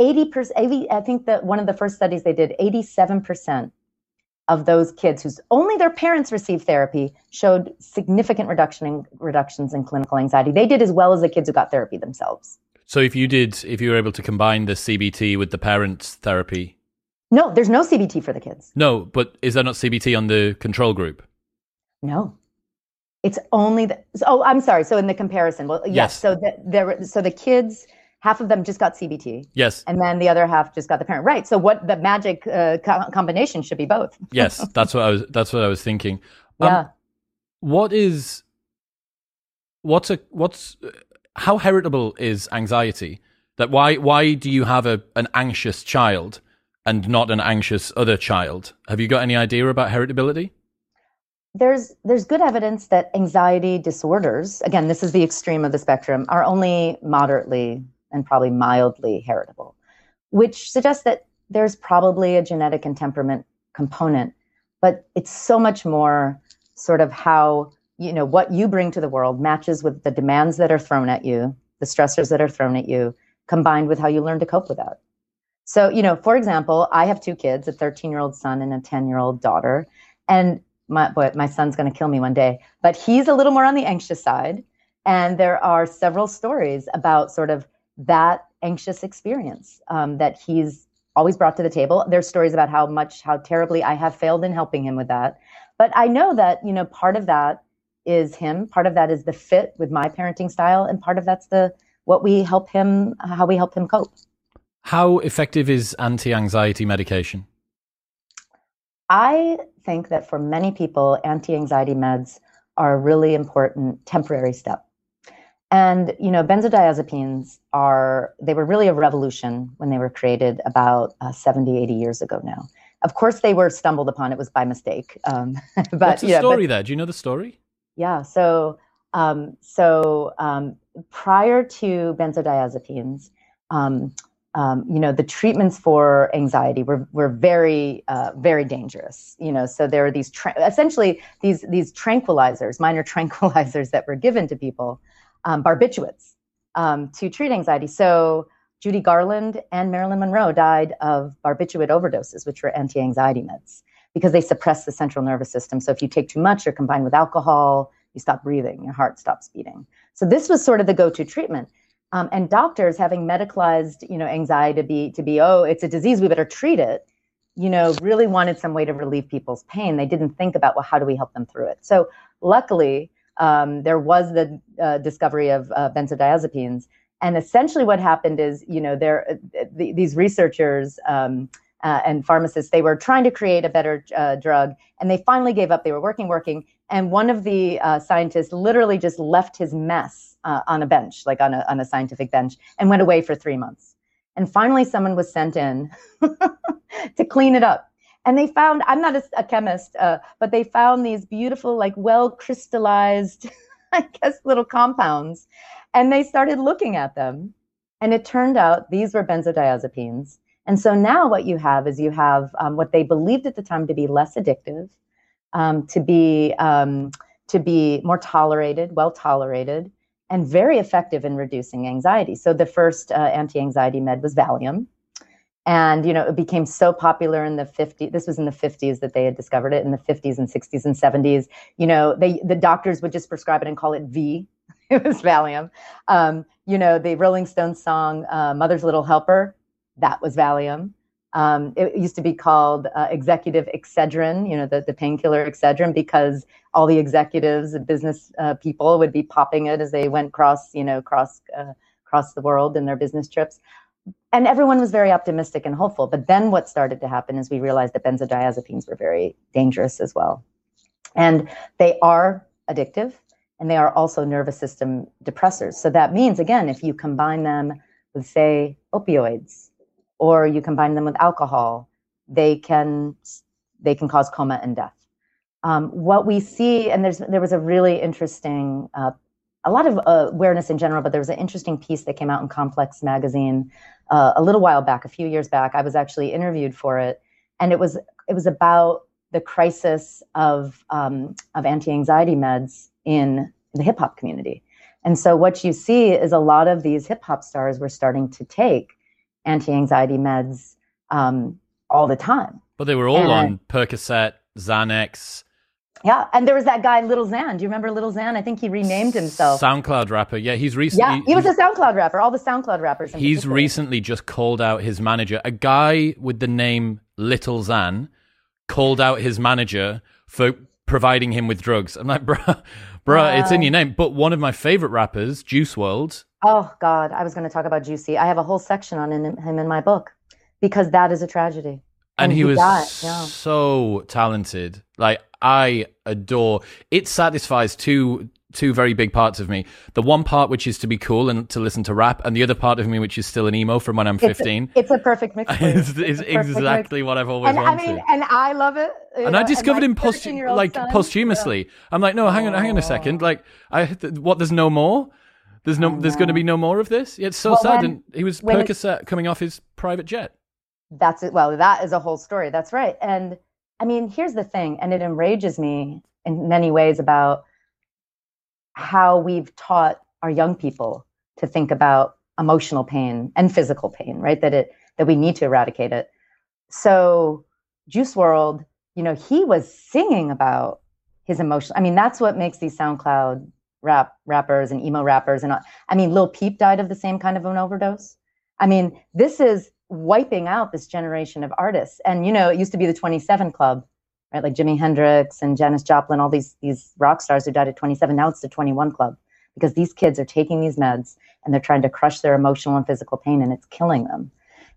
80%, 80, I think that one of the first studies they did, 87% of those kids whose only their parents received therapy showed significant reduction in, reductions in clinical anxiety. They did as well as the kids who got therapy themselves. So if you did, if you were able to combine the CBT with the parents' therapy, no, there's no CBT for the kids. No, but is there not CBT on the control group? No, it's only the. Oh, I'm sorry. So in the comparison, well, yes. yes. So the, there, so the kids, half of them just got CBT. Yes. And then the other half just got the parent. Right. So what the magic uh, co- combination should be both. yes, that's what I was. That's what I was thinking. Um, yeah. What is? What's a what's how heritable is anxiety? That why why do you have a an anxious child and not an anxious other child? Have you got any idea about heritability? There's there's good evidence that anxiety disorders, again, this is the extreme of the spectrum, are only moderately and probably mildly heritable, which suggests that there's probably a genetic and temperament component, but it's so much more sort of how you know what you bring to the world matches with the demands that are thrown at you the stressors that are thrown at you combined with how you learn to cope with that so you know for example i have two kids a 13 year old son and a 10 year old daughter. And my boy, my son's going to kill me one day. But he's a little more on the anxious side. And there are several stories about sort of that anxious experience um, that he's always brought to the table. There's stories about how much how terribly i have failed in helping him with that. But i know that you know part of that is him. Part of that is the fit with my parenting style, and part of that's the what we help him, how we help him cope. How effective is anti-anxiety medication? I think that for many people, anti-anxiety meds are a really important temporary step. And you know, benzodiazepines are they were really a revolution when they were created about uh, 70, 80 years ago now. Of course, they were stumbled upon. It was by mistake. Um, but what's the story but, there? Do you know the story? Yeah. So, um, so um, prior to benzodiazepines, um, um, you know, the treatments for anxiety were were very uh, very dangerous. You know, so there are these tra- essentially these these tranquilizers, minor tranquilizers that were given to people, um, barbiturates, um, to treat anxiety. So. Judy Garland and Marilyn Monroe died of barbiturate overdoses, which were anti-anxiety meds because they suppress the central nervous system. So if you take too much or combine with alcohol, you stop breathing, your heart stops beating. So this was sort of the go-to treatment. Um, and doctors having medicalized, you know, anxiety to be to be oh, it's a disease, we better treat it. You know, really wanted some way to relieve people's pain. They didn't think about well, how do we help them through it? So luckily, um, there was the uh, discovery of uh, benzodiazepines, and essentially what happened is, you know, there uh, these researchers. Um, uh, and pharmacists, they were trying to create a better uh, drug, and they finally gave up. They were working, working, and one of the uh, scientists literally just left his mess uh, on a bench, like on a on a scientific bench, and went away for three months. And finally, someone was sent in to clean it up. And they found I'm not a, a chemist, uh, but they found these beautiful, like well crystallized, I guess, little compounds, and they started looking at them, and it turned out these were benzodiazepines and so now what you have is you have um, what they believed at the time to be less addictive, um, to be um, to be more tolerated, well tolerated, and very effective in reducing anxiety. So the first uh, anti-anxiety med was Valium. And you know it became so popular in the 50s. This was in the 50s that they had discovered it. In the 50s and 60s and 70s, you know, they the doctors would just prescribe it and call it V. it was Valium. Um, you know, the Rolling Stones song uh, "Mother's Little Helper." that was Valium. Um, it used to be called uh, executive Excedrin, you know, the, the painkiller Excedrin, because all the executives and business uh, people would be popping it as they went cross, you know, cross uh, across the world in their business trips. And everyone was very optimistic and hopeful. But then what started to happen is we realized that benzodiazepines were very dangerous as well. And they are addictive and they are also nervous system depressors. So that means, again, if you combine them with, say, opioids, or you combine them with alcohol, they can they can cause coma and death. Um, what we see, and there's there was a really interesting uh, a lot of uh, awareness in general, but there was an interesting piece that came out in Complex magazine uh, a little while back, a few years back. I was actually interviewed for it, and it was it was about the crisis of um, of anti anxiety meds in the hip hop community. And so what you see is a lot of these hip hop stars were starting to take anti anxiety meds um, all the time. But they were all and, on Percocet, Xanax. Yeah, and there was that guy, Little Xan. Do you remember Little Xan? I think he renamed himself. SoundCloud rapper. Yeah, he's recently. Yeah, he was a SoundCloud rapper. All the SoundCloud rappers. He's particular. recently just called out his manager. A guy with the name Little Xan called out his manager for providing him with drugs. I'm like, bruh, bruh, it's in your name. But one of my favorite rappers, Juice WRLD. Oh God, I was going to talk about Juicy. I have a whole section on him in my book because that is a tragedy. And, and he, he, was died, yeah. so talented. Like I adore. It satisfies two two very big parts of me. The one part which is to be cool and to listen to rap, and the other part of me which is still an emo from when I'm 15. It's a, it's a perfect mix. it's, it's, it's exactly mix. what I've always and, wanted. I mean, and I love it. And know, I discovered him post- like son, posthumously. Yeah. I'm like, no, hang on, hang on a second. Like, I what? There's no more. There's no. There's going to be no more of this. It's so well, sad. When, and he was Percocet coming off his private jet. That's it. Well, that is a whole story. That's right. And I mean, here's the thing, and it enrages me in many ways about how we've taught our young people to think about emotional pain and physical pain, right? That it that we need to eradicate it. So Juice WRLD, you know, he was singing about his emotion. I mean, that's what makes these SoundCloud rap rappers and emo rappers and I mean, Lil Peep died of the same kind of an overdose. I mean, this is wiping out this generation of artists. And you know, it used to be the 27 Club, right? Like Jimi Hendrix and Janis Joplin, all these these rock stars who died at 27. Now it's the 21 Club because these kids are taking these meds and they're trying to crush their emotional and physical pain, and it's killing them.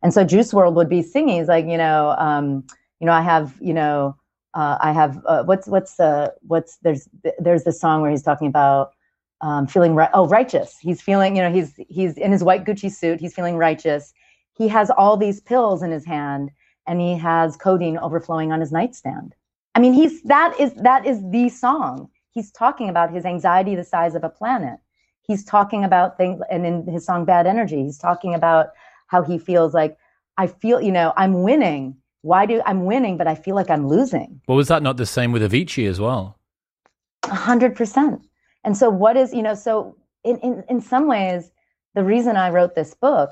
And so Juice WRLD would be singing. He's like, you know, um, you know, I have, you know, uh, I have uh, what's what's uh, what's there's there's this song where he's talking about um, feeling right. Oh, righteous. He's feeling, you know, he's he's in his white Gucci suit. He's feeling righteous. He has all these pills in his hand, and he has codeine overflowing on his nightstand. I mean, he's that is that is the song. He's talking about his anxiety the size of a planet. He's talking about things, and in his song "Bad Energy," he's talking about how he feels like I feel, you know, I'm winning. Why do I'm winning, but I feel like I'm losing? Well, was that not the same with Avicii as well? A hundred percent. And so, what is you know? So, in in in some ways, the reason I wrote this book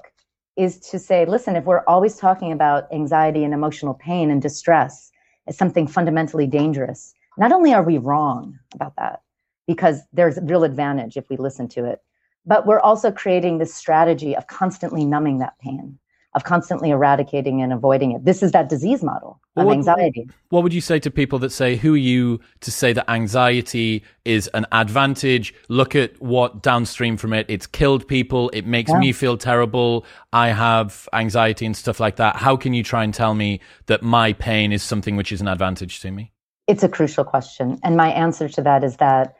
is to say, listen, if we're always talking about anxiety and emotional pain and distress, as something fundamentally dangerous. Not only are we wrong about that, because there's a real advantage if we listen to it, but we're also creating this strategy of constantly numbing that pain, of constantly eradicating and avoiding it. This is that disease model of what, anxiety. What would you say to people that say, who are you to say that anxiety is an advantage? Look at what downstream from it, it's killed people, it makes yeah. me feel terrible, I have anxiety and stuff like that. How can you try and tell me that my pain is something which is an advantage to me? It's a crucial question. And my answer to that is that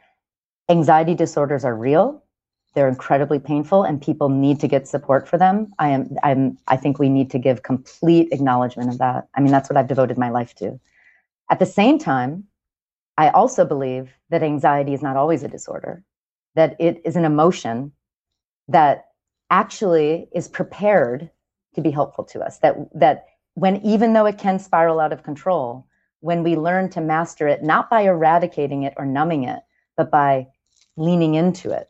anxiety disorders are real they're incredibly painful and people need to get support for them i am i'm i think we need to give complete acknowledgement of that. I mean that's what i've devoted my life to. At the same time i also believe that anxiety is not always a disorder that it is an emotion that actually is prepared to be helpful to us that that when even though it can spiral out of control when we learn to master it not by eradicating it or numbing it but by leaning into it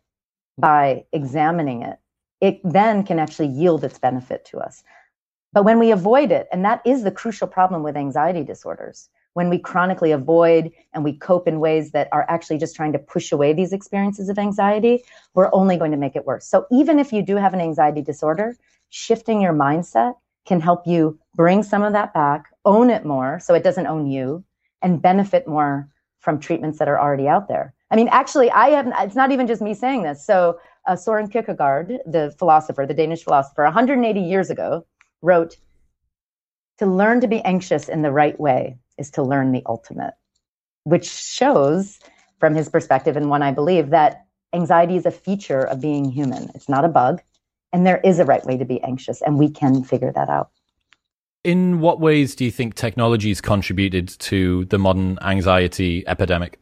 by examining it, it then can actually yield its benefit to us. But when we avoid it, and that is the crucial problem with anxiety disorders, when we chronically avoid and we cope in ways that are actually just trying to push away these experiences of anxiety, we're only going to make it worse. So even if you do have an anxiety disorder, shifting your mindset can help you bring some of that back, own it more so it doesn't own you, and benefit more from treatments that are already out there. I mean, actually, I have. It's not even just me saying this. So, uh, Soren Kierkegaard, the philosopher, the Danish philosopher, 180 years ago, wrote, "To learn to be anxious in the right way is to learn the ultimate," which shows, from his perspective, and one I believe, that anxiety is a feature of being human. It's not a bug, and there is a right way to be anxious, and we can figure that out. In what ways do you think technology has contributed to the modern anxiety epidemic?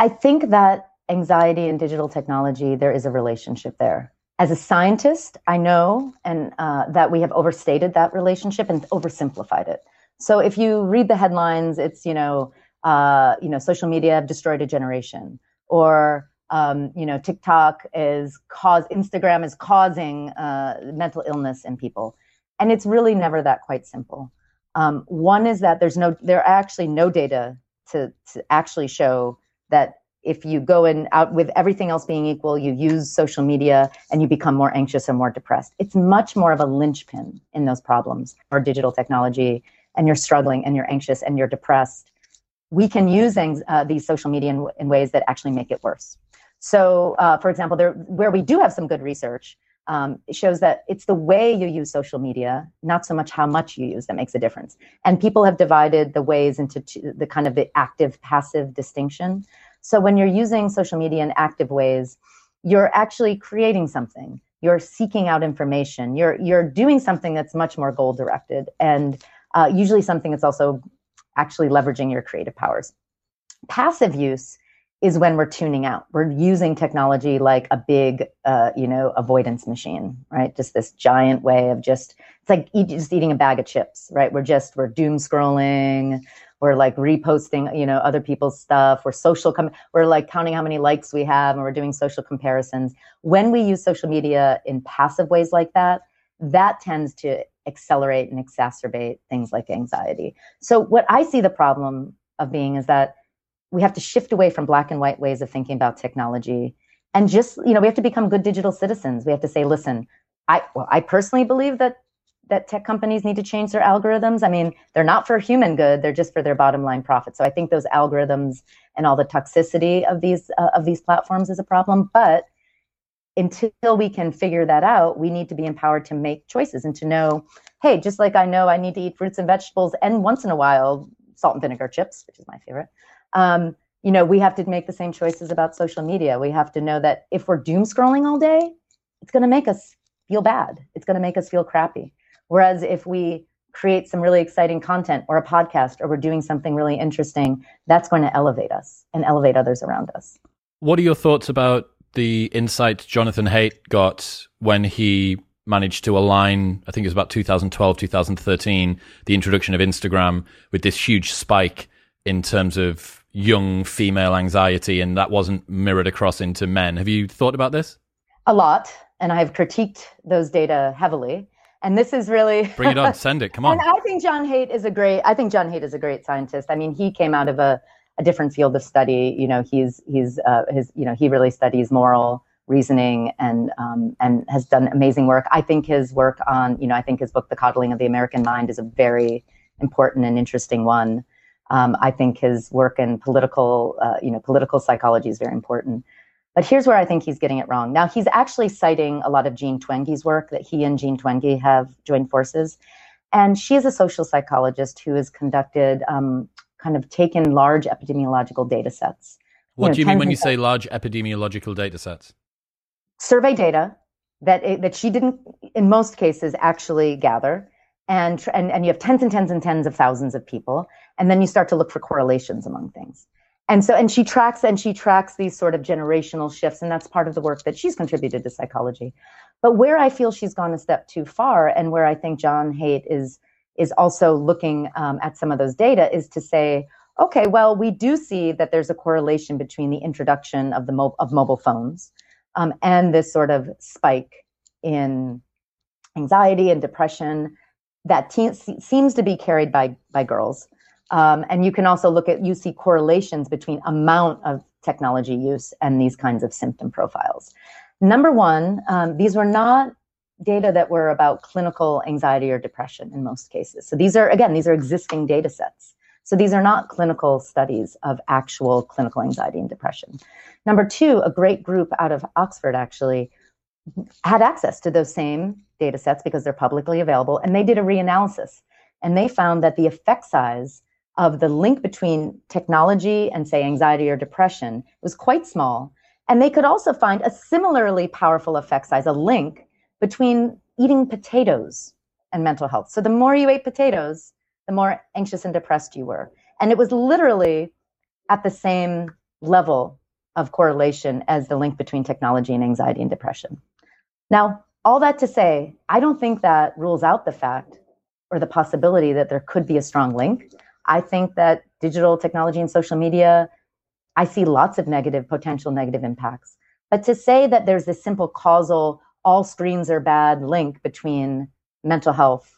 I think that anxiety and digital technology, there is a relationship there. As a scientist, I know and uh, that we have overstated that relationship and oversimplified it. So if you read the headlines, it's you know, uh, you know, social media have destroyed a generation, or um, you know, TikTok is cause Instagram is causing uh, mental illness in people, and it's really never that quite simple. Um, one is that there's no, there are actually no data to to actually show that if you go and out with everything else being equal, you use social media and you become more anxious and more depressed. It's much more of a linchpin in those problems or digital technology, and you're struggling and you're anxious and you're depressed. We can use uh, these social media in, in, ways that actually make it worse. So, uh, for example, there where we do have some good research, um, shows that it's the way you use social media, not so much how much you use, that makes a difference. And people have divided the ways into two, the kind of the active passive distinction. So when you're using social media in active ways, you're actually creating something. You're seeking out information. You're you're doing something that's much more goal directed, and uh, usually something that's also actually leveraging your creative powers. Passive use is when we're tuning out. We're using technology like a big, uh, you know, avoidance machine, right? Just this giant way of just it's like eat, just eating a bag of chips, right? We're just we're doom scrolling we're like reposting you know other people's stuff we're social com- we're like counting how many likes we have and we're doing social comparisons when we use social media in passive ways like that that tends to accelerate and exacerbate things like anxiety so what i see the problem of being is that we have to shift away from black and white ways of thinking about technology and just you know we have to become good digital citizens we have to say listen i well i personally believe that that tech companies need to change their algorithms. I mean, they're not for human good; they're just for their bottom line profit. So I think those algorithms and all the toxicity of these uh, of these platforms is a problem. But until we can figure that out, we need to be empowered to make choices and to know, hey, just like I know I need to eat fruits and vegetables and once in a while salt and vinegar chips, which is my favorite. Um, you know, we have to make the same choices about social media. We have to know that if we're doom scrolling all day, it's going to make us feel bad. It's going to make us feel crappy. Whereas if we create some really exciting content or a podcast or we're doing something really interesting, that's going to elevate us and elevate others around us. What are your thoughts about the insight Jonathan Haidt got when he managed to align, I think it was about 2012, 2013, the introduction of Instagram with this huge spike in terms of young female anxiety, and that wasn't mirrored across into men. Have you thought about this? A lot, and I've critiqued those data heavily. And this is really bring it on, send it. Come on. And I think John Haidt is a great. I think John Haidt is a great scientist. I mean, he came out of a, a different field of study. You know, he's he's uh, his you know he really studies moral reasoning and um, and has done amazing work. I think his work on you know I think his book The Coddling of the American Mind is a very important and interesting one. Um, I think his work in political uh, you know political psychology is very important. But here's where I think he's getting it wrong. Now, he's actually citing a lot of Jean Twenge's work that he and Jean Twenge have joined forces. And she is a social psychologist who has conducted, um, kind of taken large epidemiological data sets. What you know, do you mean when you say large epidemiological data sets? Survey data that, it, that she didn't, in most cases, actually gather. And, and, and you have tens and tens and tens of thousands of people. And then you start to look for correlations among things and so and she tracks and she tracks these sort of generational shifts and that's part of the work that she's contributed to psychology but where i feel she's gone a step too far and where i think john haidt is is also looking um, at some of those data is to say okay well we do see that there's a correlation between the introduction of the mo- of mobile phones um, and this sort of spike in anxiety and depression that te- seems to be carried by by girls um, and you can also look at, you see correlations between amount of technology use and these kinds of symptom profiles. Number one, um, these were not data that were about clinical anxiety or depression in most cases. So these are, again, these are existing data sets. So these are not clinical studies of actual clinical anxiety and depression. Number two, a great group out of Oxford actually had access to those same data sets because they're publicly available, and they did a reanalysis. And they found that the effect size of the link between technology and, say, anxiety or depression was quite small. And they could also find a similarly powerful effect size, a link between eating potatoes and mental health. So the more you ate potatoes, the more anxious and depressed you were. And it was literally at the same level of correlation as the link between technology and anxiety and depression. Now, all that to say, I don't think that rules out the fact or the possibility that there could be a strong link. I think that digital technology and social media, I see lots of negative, potential negative impacts. But to say that there's this simple causal, all screens are bad link between mental health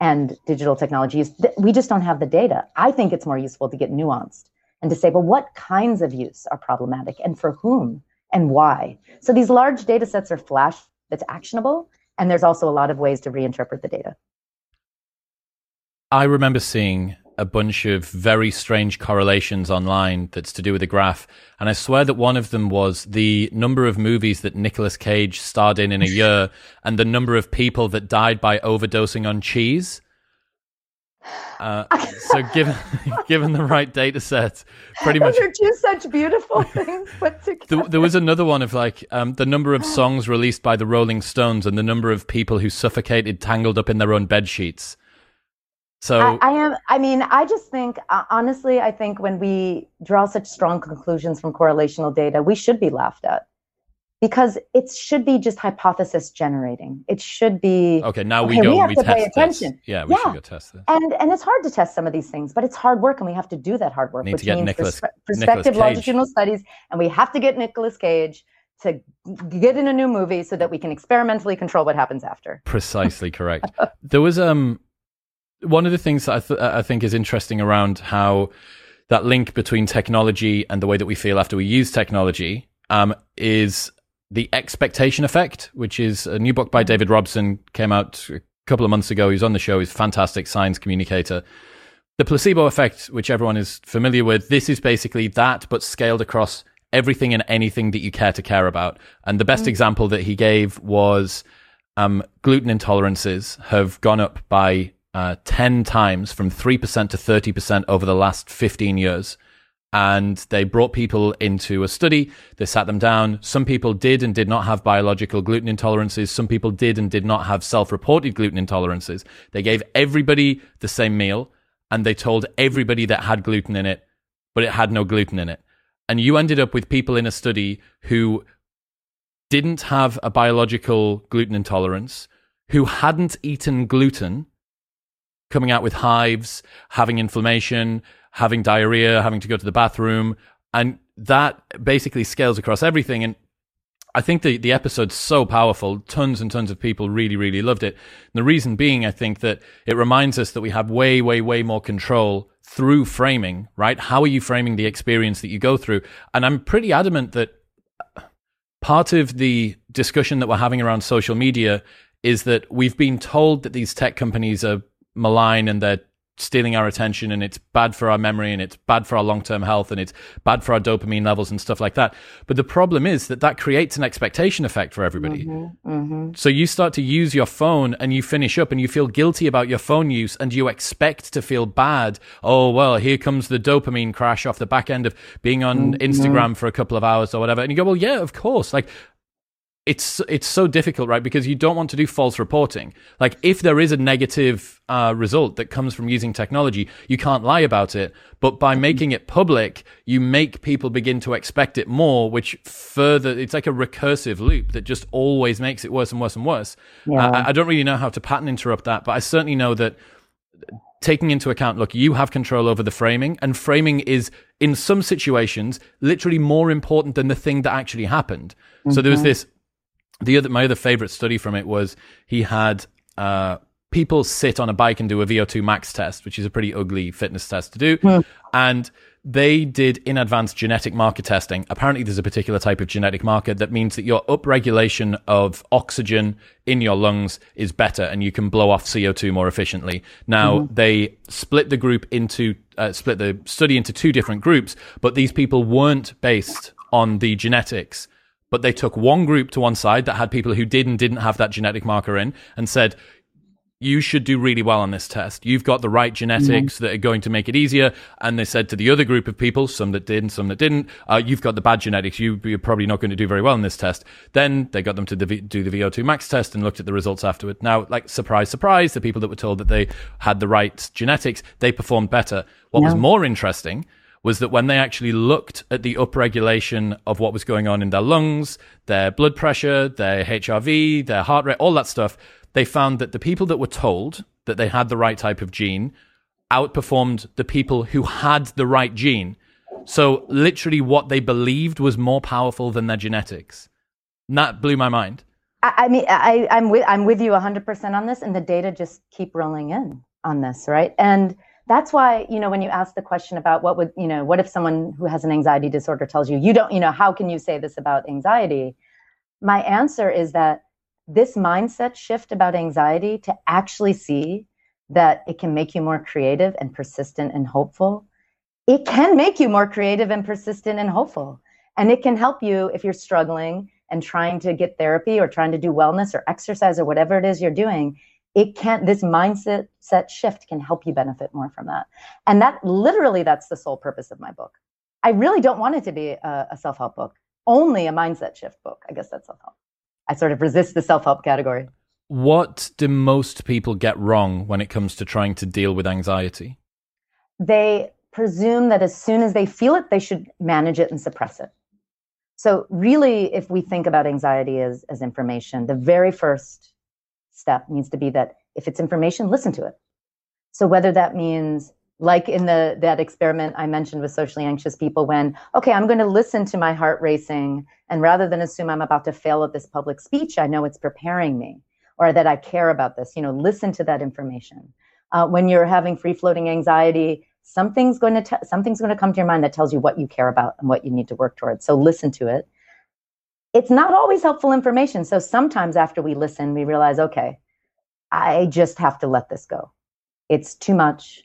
and digital technologies, we just don't have the data. I think it's more useful to get nuanced and to say, well, what kinds of use are problematic and for whom and why? So these large data sets are flash that's actionable, and there's also a lot of ways to reinterpret the data. I remember seeing a bunch of very strange correlations online that's to do with the graph. And I swear that one of them was the number of movies that Nicolas Cage starred in in a year and the number of people that died by overdosing on cheese. Uh, so given given the right data set, pretty Those much. are two such beautiful things put together. There, there was another one of like um, the number of songs released by the Rolling Stones and the number of people who suffocated tangled up in their own bed sheets. So I, I am. I mean, I just think, uh, honestly, I think when we draw such strong conclusions from correlational data, we should be laughed at because it should be just hypothesis generating. It should be okay. Now we okay, go we have we to test pay this. attention. Yeah, we Yeah. should go test this. and and it's hard to test some of these things, but it's hard work, and we have to do that hard work, Need which means perspe- Nicolas prospective Cage. longitudinal studies, and we have to get Nicolas Cage to get in a new movie so that we can experimentally control what happens after. Precisely correct. there was um one of the things that I, th- I think is interesting around how that link between technology and the way that we feel after we use technology um, is the expectation effect, which is a new book by David Robson, came out a couple of months ago. He's on the show. He's a fantastic science communicator. The placebo effect, which everyone is familiar with, this is basically that, but scaled across everything and anything that you care to care about. And the best example that he gave was um, gluten intolerances have gone up by uh, 10 times from 3% to 30% over the last 15 years. And they brought people into a study. They sat them down. Some people did and did not have biological gluten intolerances. Some people did and did not have self reported gluten intolerances. They gave everybody the same meal and they told everybody that had gluten in it, but it had no gluten in it. And you ended up with people in a study who didn't have a biological gluten intolerance, who hadn't eaten gluten, coming out with hives, having inflammation, having diarrhea, having to go to the bathroom. And that basically scales across everything. And I think the, the episode's so powerful. Tons and tons of people really, really loved it. And the reason being, I think that it reminds us that we have way, way, way more control through framing, right? How are you framing the experience that you go through? And I'm pretty adamant that part of the discussion that we're having around social media is that we've been told that these tech companies are malign and they're stealing our attention and it's bad for our memory and it's bad for our long-term health and it's bad for our dopamine levels and stuff like that. But the problem is that that creates an expectation effect for everybody. Mm-hmm, mm-hmm. So you start to use your phone and you finish up and you feel guilty about your phone use and you expect to feel bad. Oh, well, here comes the dopamine crash off the back end of being on mm-hmm. Instagram for a couple of hours or whatever. And you go, well, yeah, of course. Like, it's it's so difficult, right? Because you don't want to do false reporting. Like if there is a negative uh, result that comes from using technology, you can't lie about it. But by making it public, you make people begin to expect it more, which further it's like a recursive loop that just always makes it worse and worse and worse. Yeah. I, I don't really know how to pattern interrupt that, but I certainly know that taking into account, look, you have control over the framing, and framing is, in some situations, literally more important than the thing that actually happened. So there was this. The other, my other favorite study from it was he had uh, people sit on a bike and do a VO2 max test, which is a pretty ugly fitness test to do, and they did in advance genetic marker testing. Apparently, there's a particular type of genetic marker that means that your upregulation of oxygen in your lungs is better and you can blow off CO2 more efficiently. Now, they split the group into, uh, split the study into two different groups, but these people weren't based on the genetics. But they took one group to one side that had people who did and didn't have that genetic marker in and said, you should do really well on this test. You've got the right genetics that are going to make it easier. And they said to the other group of people, some that did and some that didn't, uh, you've got the bad genetics. You, you're probably not going to do very well in this test. Then they got them to the, V- do the VO2 max test and looked at the results afterward. Now, like, surprise, surprise, the people that were told that they had the right genetics, they performed better. What was more interesting was that when they actually looked at the upregulation of what was going on in their lungs, their blood pressure, their HRV, their heart rate, all that stuff, they found that the people that were told that they had the right type of gene outperformed the people who had the right gene. So literally what they believed was more powerful than their genetics. And that blew my mind. I, mean, I, I'm with I'm with you 100% on this, and the data just keep rolling in on this, right? And that's why you know when you ask the question about what would you know what if someone who has an anxiety disorder tells you you don't you know how can you say this about anxiety? My answer is that this mindset shift about anxiety to actually see that it can make you more creative and persistent and hopeful it can make you more creative and persistent and hopeful. And it can help you if you're struggling and trying to get therapy or trying to do wellness or exercise or whatever it is you're doing it can't this mindset set shift can help you benefit more from that. And that literally that's the sole purpose of my book. I really don't want it to be a, a self-help book only a mindset shift book. I guess that's self-help. I sort of resist the self-help category. What do most people get wrong when it comes to trying to deal with anxiety? They presume that as soon as they feel it they should manage it and suppress it. So really if we think about anxiety as, as information the very first step needs to be that if it's information, listen to it. So whether that means like in the that experiment I mentioned with socially anxious people when okay I'm going to listen to my heart racing and rather than assume I'm about to fail at this public speech I know it's preparing me or that I care about this you know listen to that information uh, when you're having free floating anxiety something's going to t- something's going to come to your mind that tells you what you care about and what you need to work towards so listen to it it's not always helpful information. So sometimes after we listen, we realize, okay, I just have to let this go. It's too much.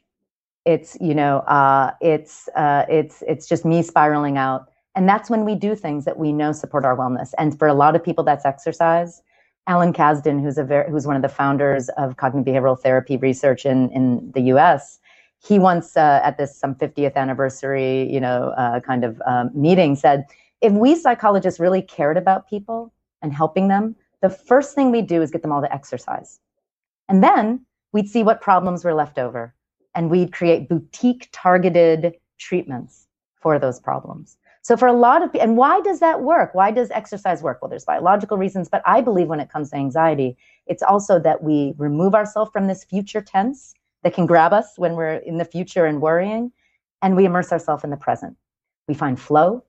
It's you know, uh, it's uh, it's it's just me spiraling out, and that's when we do things that we know support our wellness. And for a lot of people, that's exercise. Alan Kazdin, who's a very, who's one of the founders of cognitive behavioral therapy research in in the U.S., he once uh, at this some 50th anniversary, you know, uh, kind of um, meeting said if we psychologists really cared about people and helping them, the first thing we'd do is get them all to exercise. And then we'd see what problems were left over and we'd create boutique targeted treatments for those problems. So for a lot of people, and why does that work? Why does exercise work? Well, there's biological reasons, but I believe when it comes to anxiety, it's also that we remove ourselves from this future tense that can grab us when we're in the future and worrying, and we immerse ourselves in the present. We find flow,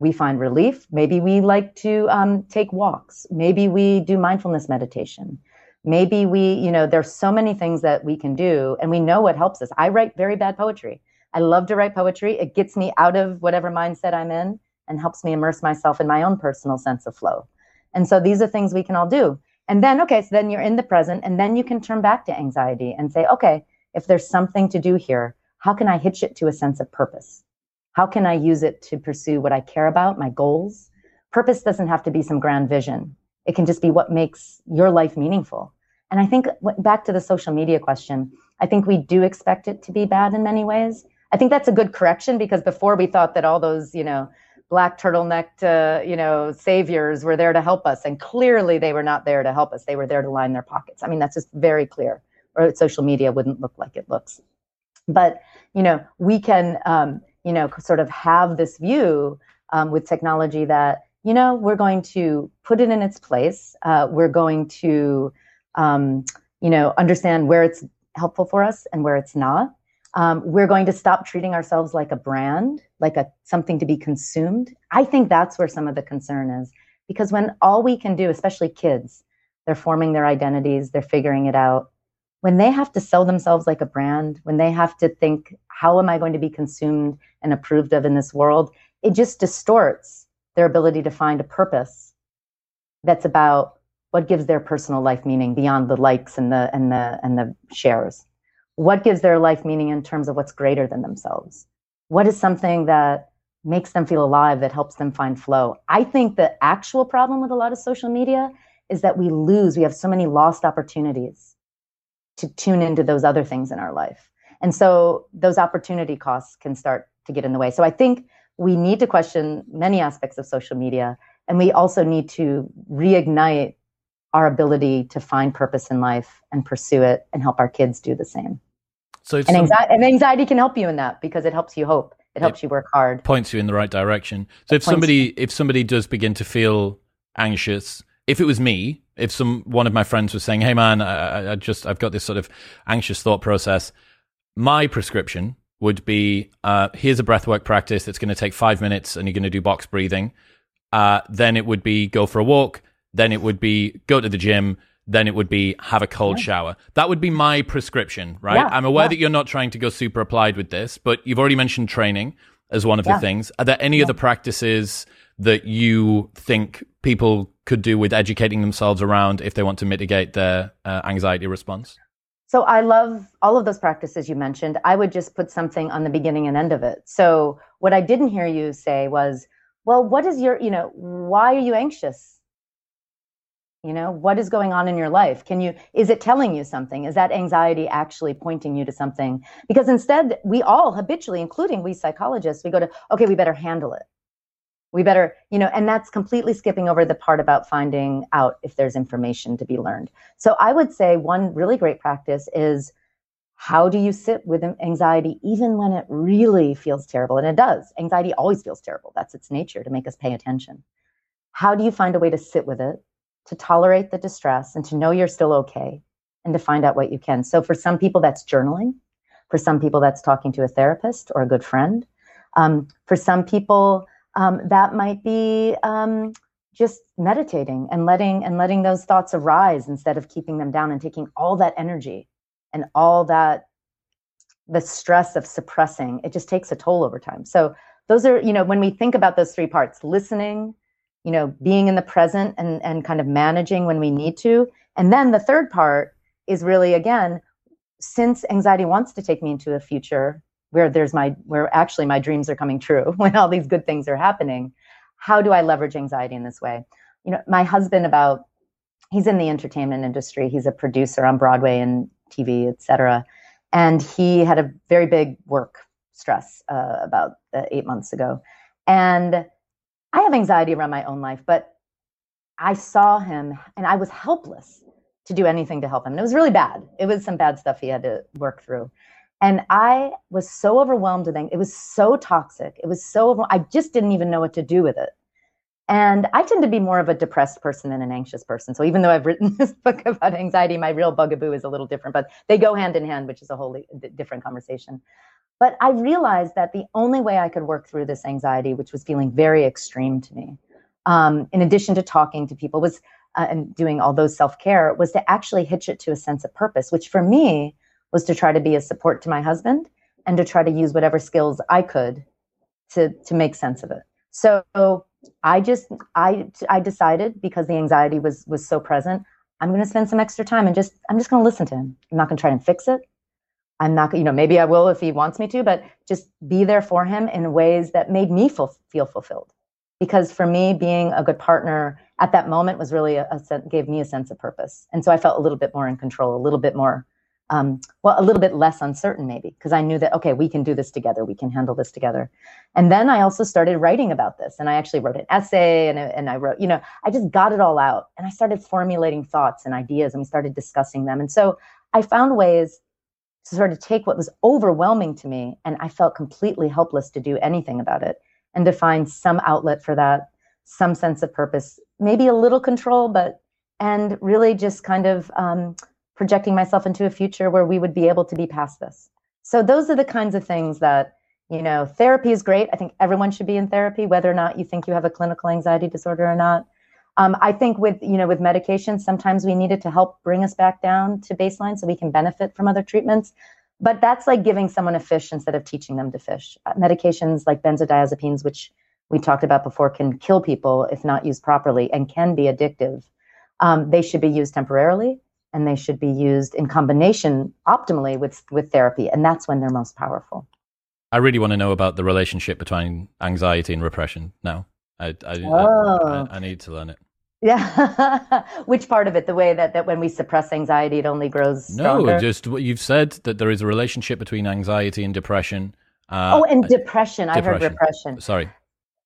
we find relief. Maybe we like to um, take walks. Maybe we do mindfulness meditation. Maybe we, you know, there's so many things that we can do, and we know what helps us. I write very bad poetry. I love to write poetry. It gets me out of whatever mindset I'm in and helps me immerse myself in my own personal sense of flow. And so these are things we can all do. And then, okay, so then you're in the present, and then you can turn back to anxiety and say, okay, if there's something to do here, how can I hitch it to a sense of purpose? How can I use it to pursue what I care about, my goals? Purpose doesn't have to be some grand vision. It can just be what makes your life meaningful. And I think back to the social media question, I think we do expect it to be bad in many ways. I think that's a good correction because before we thought that all those, you know, black turtlenecked, uh, you know, saviors were there to help us, and clearly they were not there to help us. They were there to line their pockets. I mean, that's just very clear. Or social media wouldn't look like it looks. But you know, we can um, you know, sort of have this view um, with technology that, you know, we're going to put it in its place. Uh, we're going to, um, you know, understand where it's helpful for us and where it's not. Um, we're going to stop treating ourselves like a brand, like a something to be consumed. I think that's where some of the concern is, because when all we can do, especially kids, they're forming their identities, they're figuring it out. When they have to sell themselves like a brand, when they have to think how am I going to be consumed and approved of in this world? It just distorts their ability to find a purpose that's about what gives their personal life meaning beyond the likes and the and the and the shares. What gives their life meaning in terms of what's greater than themselves? What is something that makes them feel alive that helps them find flow? I think the actual problem with a lot of social media is that we lose, we have so many lost opportunities to tune into those other things in our life. And so those opportunity costs can start to get in the way. So I think we need to question many aspects of social media. And we also need to reignite our ability to find purpose in life and pursue it and help our kids do the same. So and, anxiety, and anxiety can help you in that because it helps you hope. it helps it you work hard. Points you in the right direction. So if somebody you. if somebody does begin to feel anxious, if it was me, if some one of my friends was saying, "Hey man, I, I just I've got this sort of anxious thought process," my prescription would be uh, here's a breathwork practice that's going to take five minutes and you're going to do box breathing. Uh, then it would be go for a walk. Then it would be go to the gym. Then it would be have a cold yeah. shower. That would be my prescription, right? Yeah, I'm aware yeah. that you're not trying to go super applied with this, but you've already mentioned training as one of the things. Are there any other practices that you think people could do with educating themselves around if they want to mitigate their uh, anxiety response? So I love all of those practices you mentioned. I would just put something on the beginning and end of it. So what I didn't hear you say was, well, what is your, you know, why are you anxious? You know, what is going on in your life? Can you, is it telling you something? Is that anxiety actually pointing you to something? Because instead, we all habitually, including we psychologists, we go to, okay, we better handle it we better you know and that's completely skipping over the part about finding out if there's information to be learned. So i would say one really great practice is how do you sit with anxiety even when it really feels terrible? And it does. Anxiety always feels terrible. That's its nature to make us pay attention. How do you find a way to sit with it to tolerate the distress and to know you're still okay and to find out what you can? So for some people that's journaling. For some people that's talking to a therapist or a good friend. Um, for some people um, that might be um, just meditating and letting and letting those thoughts arise instead of keeping them down and taking all that energy and all that the stress of suppressing. It just takes a toll over time. So those are you know when we think about those three parts listening you know being in the present and and kind of managing when we need to. And then the third part is really again since anxiety wants to take me into a future where there's my where actually my dreams are coming true when all these good things are happening. How do i leverage anxiety in this way? You know my husband about he's in the entertainment industry. He's a producer on broadway and tv etc and he had a very big work stress uh, about uh, eight months ago. And i have anxiety around my own life but i saw him and i was helpless to do anything to help him. And it was really bad. It was some bad stuff he had to work through and I was so overwhelmed with it. It was so toxic. It was so, I just didn't even know what to do with it. And I tend to be more of a depressed person than an anxious person. So even though I've written this book about anxiety, my real bugaboo is a little different, but they go hand in hand, which is a wholly different conversation. But I realized that the only way I could work through this anxiety, which was feeling very extreme to me, um, in addition to talking to people, was uh, and doing all those self care, was to actually hitch it to a sense of purpose, which for me was to try to be a support to my husband and to try to use whatever skills I could to to make sense of it. So I just I I decided because the anxiety was was so present, I'm going to spend some extra time and just I'm just going to listen to him. I'm not going to try and fix it. I'm not you know maybe I will if he wants me to, but just be there for him in ways that made me feel feel fulfilled. Because for me, being a good partner at that moment was really a, a gave me a sense of purpose, and so I felt a little bit more in control, a little bit more um, well, a little bit less uncertain maybe, because I knew that, okay, we can do this together. We can handle this together. And then I also started writing about this. And I actually wrote an essay and, and I wrote, you know, I just got it all out and I started formulating thoughts and ideas and we started discussing them. And so I found ways to sort of take what was overwhelming to me and I felt completely helpless to do anything about it and to find some outlet for that, some sense of purpose, maybe a little control, but, and really just kind of, um, projecting myself into a future where we would be able to be past this. So those are the kinds of things that, you know, therapy is great. I think everyone should be in therapy, whether or not you think you have a clinical anxiety disorder or not. Um, I think with you know with medication, sometimes we need it to help bring us back down to baseline so we can benefit from other treatments. But that's like giving someone a fish instead of teaching them to fish. Uh, medications like benzodiazepines, which we talked about before, can kill people if not used properly and can be addictive. Um, they should be used temporarily and they should be used in combination optimally with with therapy and that's when they're most powerful. I really want to know about the relationship between anxiety and repression now. I i, oh. I, I need to learn it. Yeah. Which part of it? The way that that when we suppress anxiety it only grows stronger? no just what you've said that there is a relationship between anxiety and depression uh, oh and depression. depression. I heard repression. Sorry.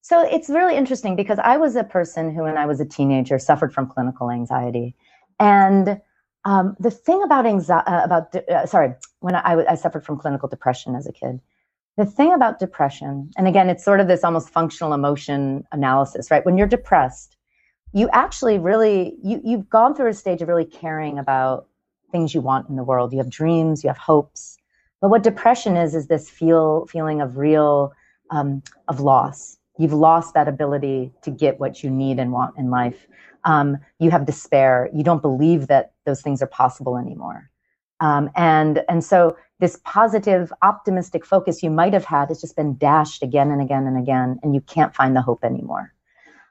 So it's really interesting because i was a person who when i was a teenager suffered from clinical anxiety. And um, the thing about anxiety, uh, about uh, sorry, when I, I, suffered from clinical depression as a kid, the thing about depression, and again, it's sort of this almost functional emotion analysis, right? When you're depressed, you actually really you you've gone through a stage of really caring about things you want in the world. You have dreams, you have hopes. But what depression is is this feel feeling of real um, of loss. You've lost that ability to get what you need and want in life. Um, you have despair. You don't believe that those things are possible anymore. Um, and and so this positive, optimistic focus you might have had has just been dashed again and again and again, and you can't find the hope anymore.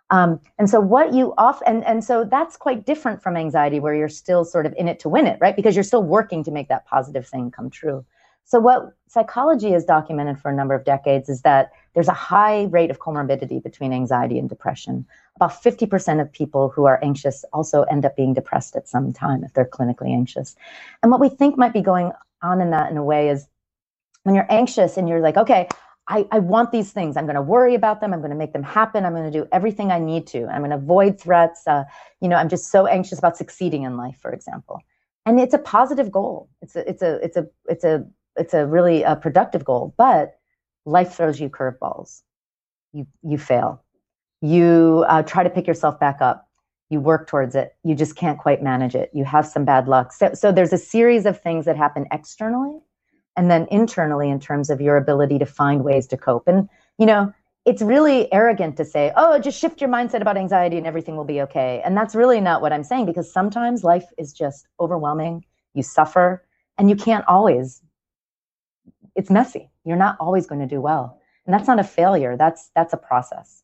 Um, and so what you off and and so that's quite different from anxiety, where you're still sort of in it to win it, right? Because you're still working to make that positive thing come true. So what psychology has documented for a number of decades is that there's a high rate of comorbidity between anxiety and depression. About 50% of people who are anxious also end up being depressed at some time if they're clinically anxious. And what we think might be going on in that in a way is when you're anxious and you're like, okay, I, I want these things. I'm going to worry about them. I'm going to make them happen. I'm going to do everything I need to. I'm going to avoid threats. Uh, you know, I'm just so anxious about succeeding in life, for example. And it's a positive goal. It's a, it's a, it's a, it's a, it's a really a uh, productive goal. But life throws you curveballs. You you fail. You uh, try to pick yourself back up. You work towards it. You just can't quite manage it. You have some bad luck. So so there's a series of things that happen externally, and then internally in terms of your ability to find ways to cope. And you know it's really arrogant to say, oh, just shift your mindset about anxiety and everything will be okay. And that's really not what I'm saying because sometimes life is just overwhelming. You suffer and you can't always it's messy. You're not always going to do well. And that's not a failure. That's that's a process.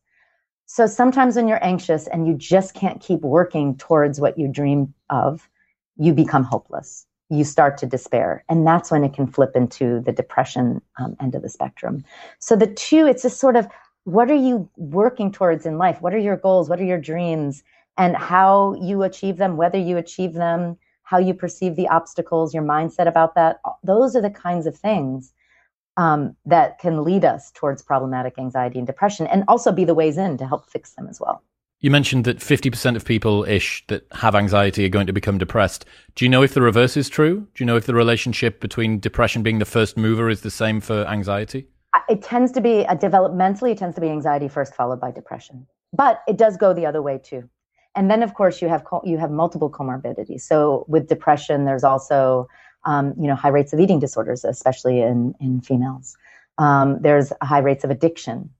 So sometimes when you're anxious and you just can't keep working towards what you dream of, you become hopeless. You start to despair. And that's when it can flip into the depression um, end of the spectrum. So the two, it's just sort of what are you working towards in life? What are your goals? What are your dreams? And how you achieve them, whether you achieve them, how you perceive the obstacles, your mindset about that. Those are the kinds of things um, that can lead us towards problematic anxiety and depression and also be the ways in to help fix them as well. You mentioned that 50% of people ish that have anxiety are going to become depressed. Do you know if the reverse is true? Do you know if the relationship between depression being the first mover is the same for anxiety? It tends to be, uh, developmentally, it tends to be anxiety first, followed by depression. But it does go the other way too. And then, of course, you have you have multiple comorbidities. So with depression, there's also um, you know, high rates of eating disorders, especially in, in females. Um, there's high rates of addiction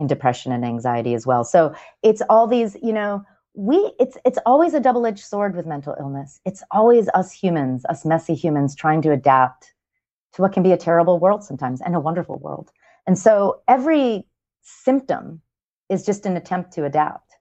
in depression and anxiety as well. So it's all these, you know, we it's it's always a double-edged sword with mental illness. It's always us humans, us messy humans trying to adapt to what can be a terrible world sometimes and a wonderful world. And so every symptom is just an attempt to adapt.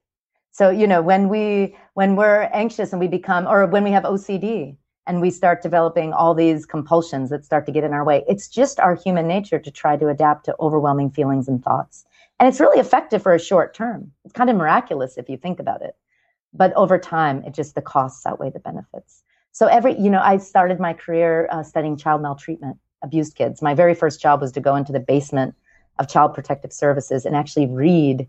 So, you know, when we when we're anxious and we become or when we have OCD, and we start developing all these compulsions that start to get in our way. It's just our human nature to try to adapt to overwhelming feelings and thoughts. And it's really effective for a short term. It's kind of miraculous if you think about it. But over time, it just the costs outweigh the benefits. So every, you know, I started my career uh, studying child maltreatment, abused kids. My very first job was to go into the basement of child protective services and actually read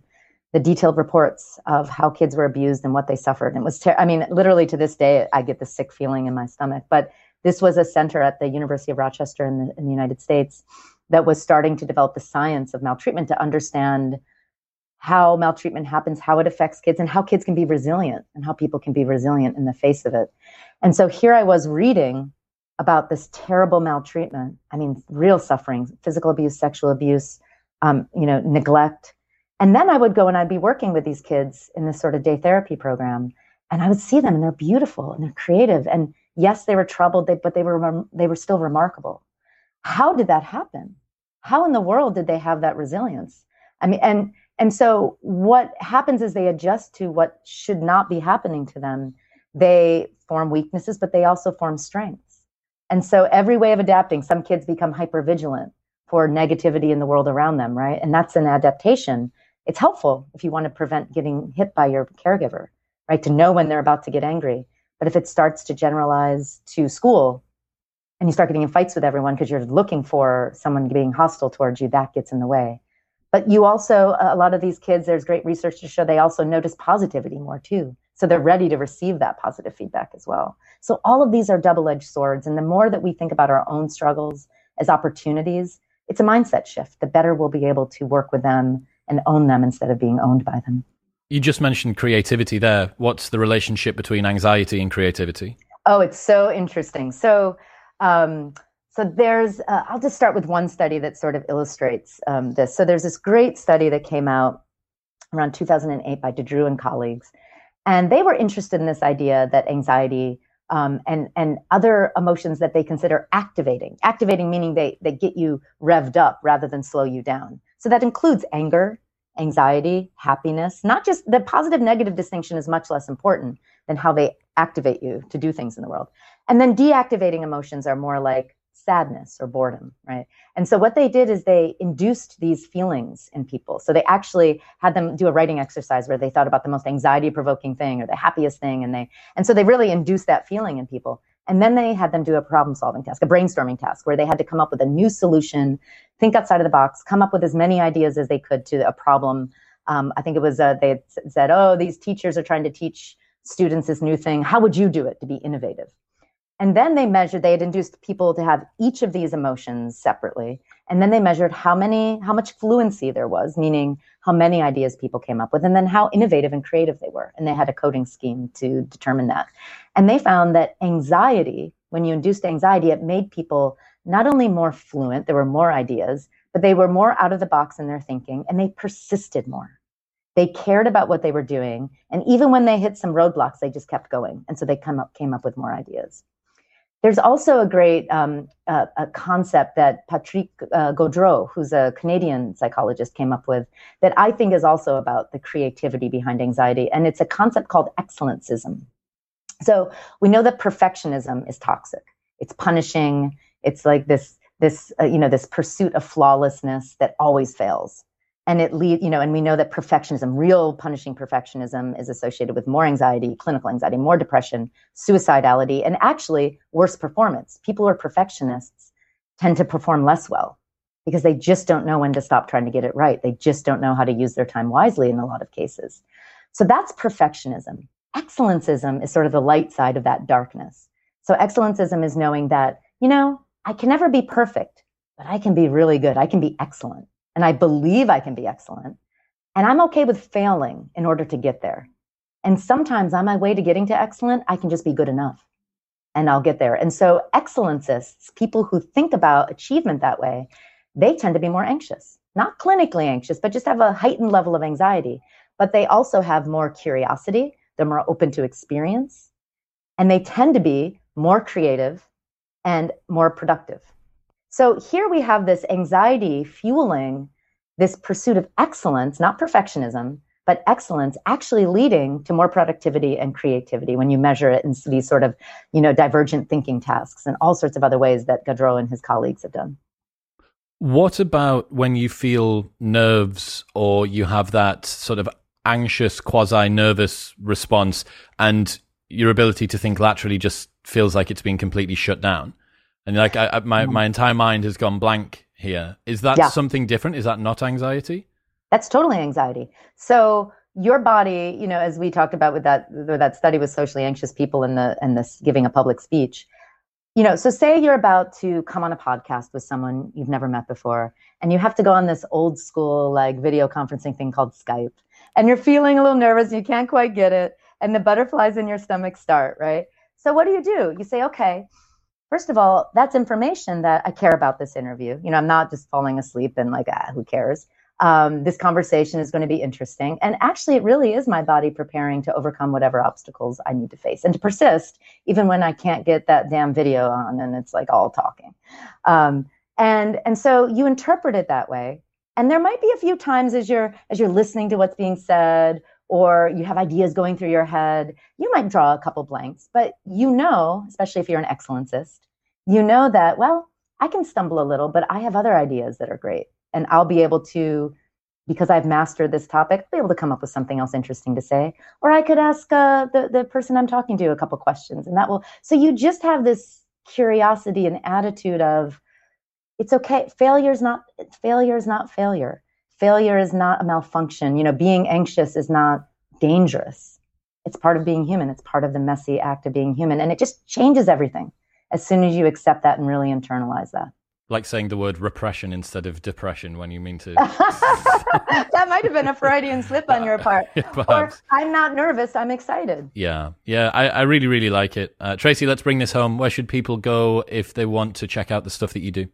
the detailed reports of how kids were abused and what they suffered. And it was, ter- I mean, literally to this day, I get the sick feeling in my stomach. But this was a center at the University of Rochester in the, in the United States that was starting to develop the science of maltreatment to understand how maltreatment happens, how it affects kids, and how kids can be resilient and how people can be resilient in the face of it. And so here I was reading about this terrible maltreatment. I mean, real suffering, physical abuse, sexual abuse, um, you know, neglect, and then I would go and I'd be working with these kids in this sort of day therapy program, and I would see them, and they're beautiful and they're creative. And yes, they were troubled, but they were they were still remarkable. How did that happen? How in the world did they have that resilience? I mean, and and so what happens is they adjust to what should not be happening to them. They form weaknesses, but they also form strengths. And so every way of adapting, some kids become hyper vigilant for negativity in the world around them, right? And that's an adaptation it's helpful if you want to prevent getting hit by your caregiver, right? To know when they're about to get angry. But if it starts to generalize to school and you start getting in fights with everyone because you're looking for someone being hostile towards you, that gets in the way. But you also, a lot of these kids, there's great research to show they also notice positivity more too. So they're ready to receive that positive feedback as well. So all of these are double edged swords. And the more that we think about our own struggles as opportunities it's a mindset shift. The better we'll be able to work with them and own them instead of being owned by them. You just mentioned creativity there. What's the relationship between anxiety and creativity? Oh, it's so interesting. So, um, so there's, uh, I'll just start with one study that sort of illustrates um, this. So there's this great study that came out around 2008 by De Dreu and colleagues, and they were interested in this idea that anxiety um, and and other emotions that they consider activating, activating meaning they they get you revved up rather than slow you down. So that includes anger, anxiety, happiness. Not just the positive negative distinction is much less important than how they activate you to do things in the world. And then deactivating emotions are more like sadness or boredom, right? And so what they did is they induced these feelings in people. So they actually had them do a writing exercise where they thought about the most anxiety provoking thing or the happiest thing and they and so they really induced that feeling in people. And then they had them do a problem solving task, a brainstorming task where they had to come up with a new solution, think outside of the box, come up with as many ideas as they could to a problem. Um, I think it was uh, they said, "Oh, these teachers are trying to teach students this new thing. How would you do it to be innovative?" And then they measured, they had induced people to have each of these emotions separately. And then they measured how many, how much fluency there was, meaning how many ideas people came up with, and then how innovative and creative they were. And they had a coding scheme to determine that. And they found that anxiety, when you induced anxiety, it made people not only more fluent, there were more ideas, but they were more out of the box in their thinking and they persisted more. They cared about what they were doing. And even when they hit some roadblocks, they just kept going. And so they come up, came up with more ideas. There's also a great um, uh, a concept that Patrick uh, Gaudreau, who's a Canadian psychologist, came up with that I think is also about the creativity behind anxiety. And it's a concept called excellencism. So we know that perfectionism is toxic. It's punishing. It's like this this uh, you know this pursuit of flawlessness that always fails. And it lead you know and we know that perfectionism real punishing perfectionism is associated with more anxiety clinical anxiety more depression suicidality and actually worse performance. People who are perfectionists tend to perform less well because they just don't know when to stop trying to get it right. They just don't know how to use their time wisely in a lot of cases. So that's perfectionism excellencism is sort of the light side of that darkness so excellencism is knowing that you know i can never be perfect but i can be really good i can be excellent and I believe I can be excellent. And I'm okay with failing in order to get there. And sometimes on my way to getting to excellent, I can just be good enough and I'll get there. And so, excellencists, people who think about achievement that way, they tend to be more anxious, not clinically anxious, but just have a heightened level of anxiety. But they also have more curiosity, they're more open to experience, and they tend to be more creative and more productive. So here we have this anxiety fueling this pursuit of excellence, not perfectionism, but excellence actually leading to more productivity and creativity when you measure it in these sort of, you know, divergent thinking tasks and all sorts of other ways that Gaudreau and his colleagues have done. What about when you feel nerves or you have that sort of anxious, quasi nervous response and your ability to think laterally just feels like it's been completely shut down? and like I, I, my my entire mind has gone blank here. Is that yeah. something different? Is that not anxiety? That's totally anxiety. So your body, you know, as we talked about with that with that study with socially anxious people and the and this giving a public speech, you know, so say you're about to come on a podcast with someone you've never met before, and you have to go on this old school like video conferencing thing called Skype, and you're feeling a little nervous, and you can't quite get it, and the butterflies in your stomach start, right? So what do you do? You say, okay, first of all, that's information that I care about this interview. You know, I'm not just falling asleep and like, ah, who cares? Um, this conversation is going to be interesting. And actually, it really is my body preparing to overcome whatever obstacles I need to face and to persist, even when I can't get that damn video on and it's like all talking. Um, and and so you interpret it that way. And there might be a few times as you're as you're listening to what's being said or you have ideas going through your head, you might draw a couple blanks, but you know, especially if you're an excellencist, you know that, well, I can stumble a little, but I have other ideas that are great. And I'll be able to, because I've mastered this topic, I'll be able to come up with something else interesting to say. Or I could ask uh, the, the person I'm talking to a couple questions, and that will. So you just have this curiosity and attitude of, it's okay. Failure is not failure is not failure failure is not a malfunction. You know, being anxious is not dangerous. It's part of being human. It's part of the messy act of being human. And it just changes everything as soon as you accept that and really internalize that. like saying the word repression instead of depression when you mean to. that might have been a Freudian slip on your part. or I'm not nervous, I'm excited. Yeah, yeah, I, I really, really like it. Uh, Tracy, let's bring this home. Where should people go if they want to check out the stuff that you do?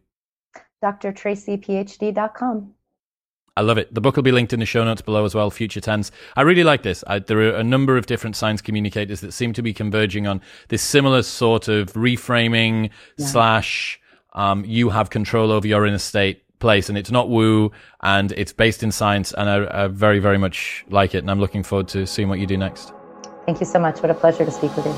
drtracyphd.com. I love it. The book will be linked in the show notes below as well, future tense. I really like this. I, there are a number of different science communicators that seem to be converging on this similar sort of reframing yeah. slash um, you have control over your inner state place and it's not woo and it's based in science and I, I, very very much like it and i'm looking forward to seeing what you do next thank you so much what a pleasure to speak with you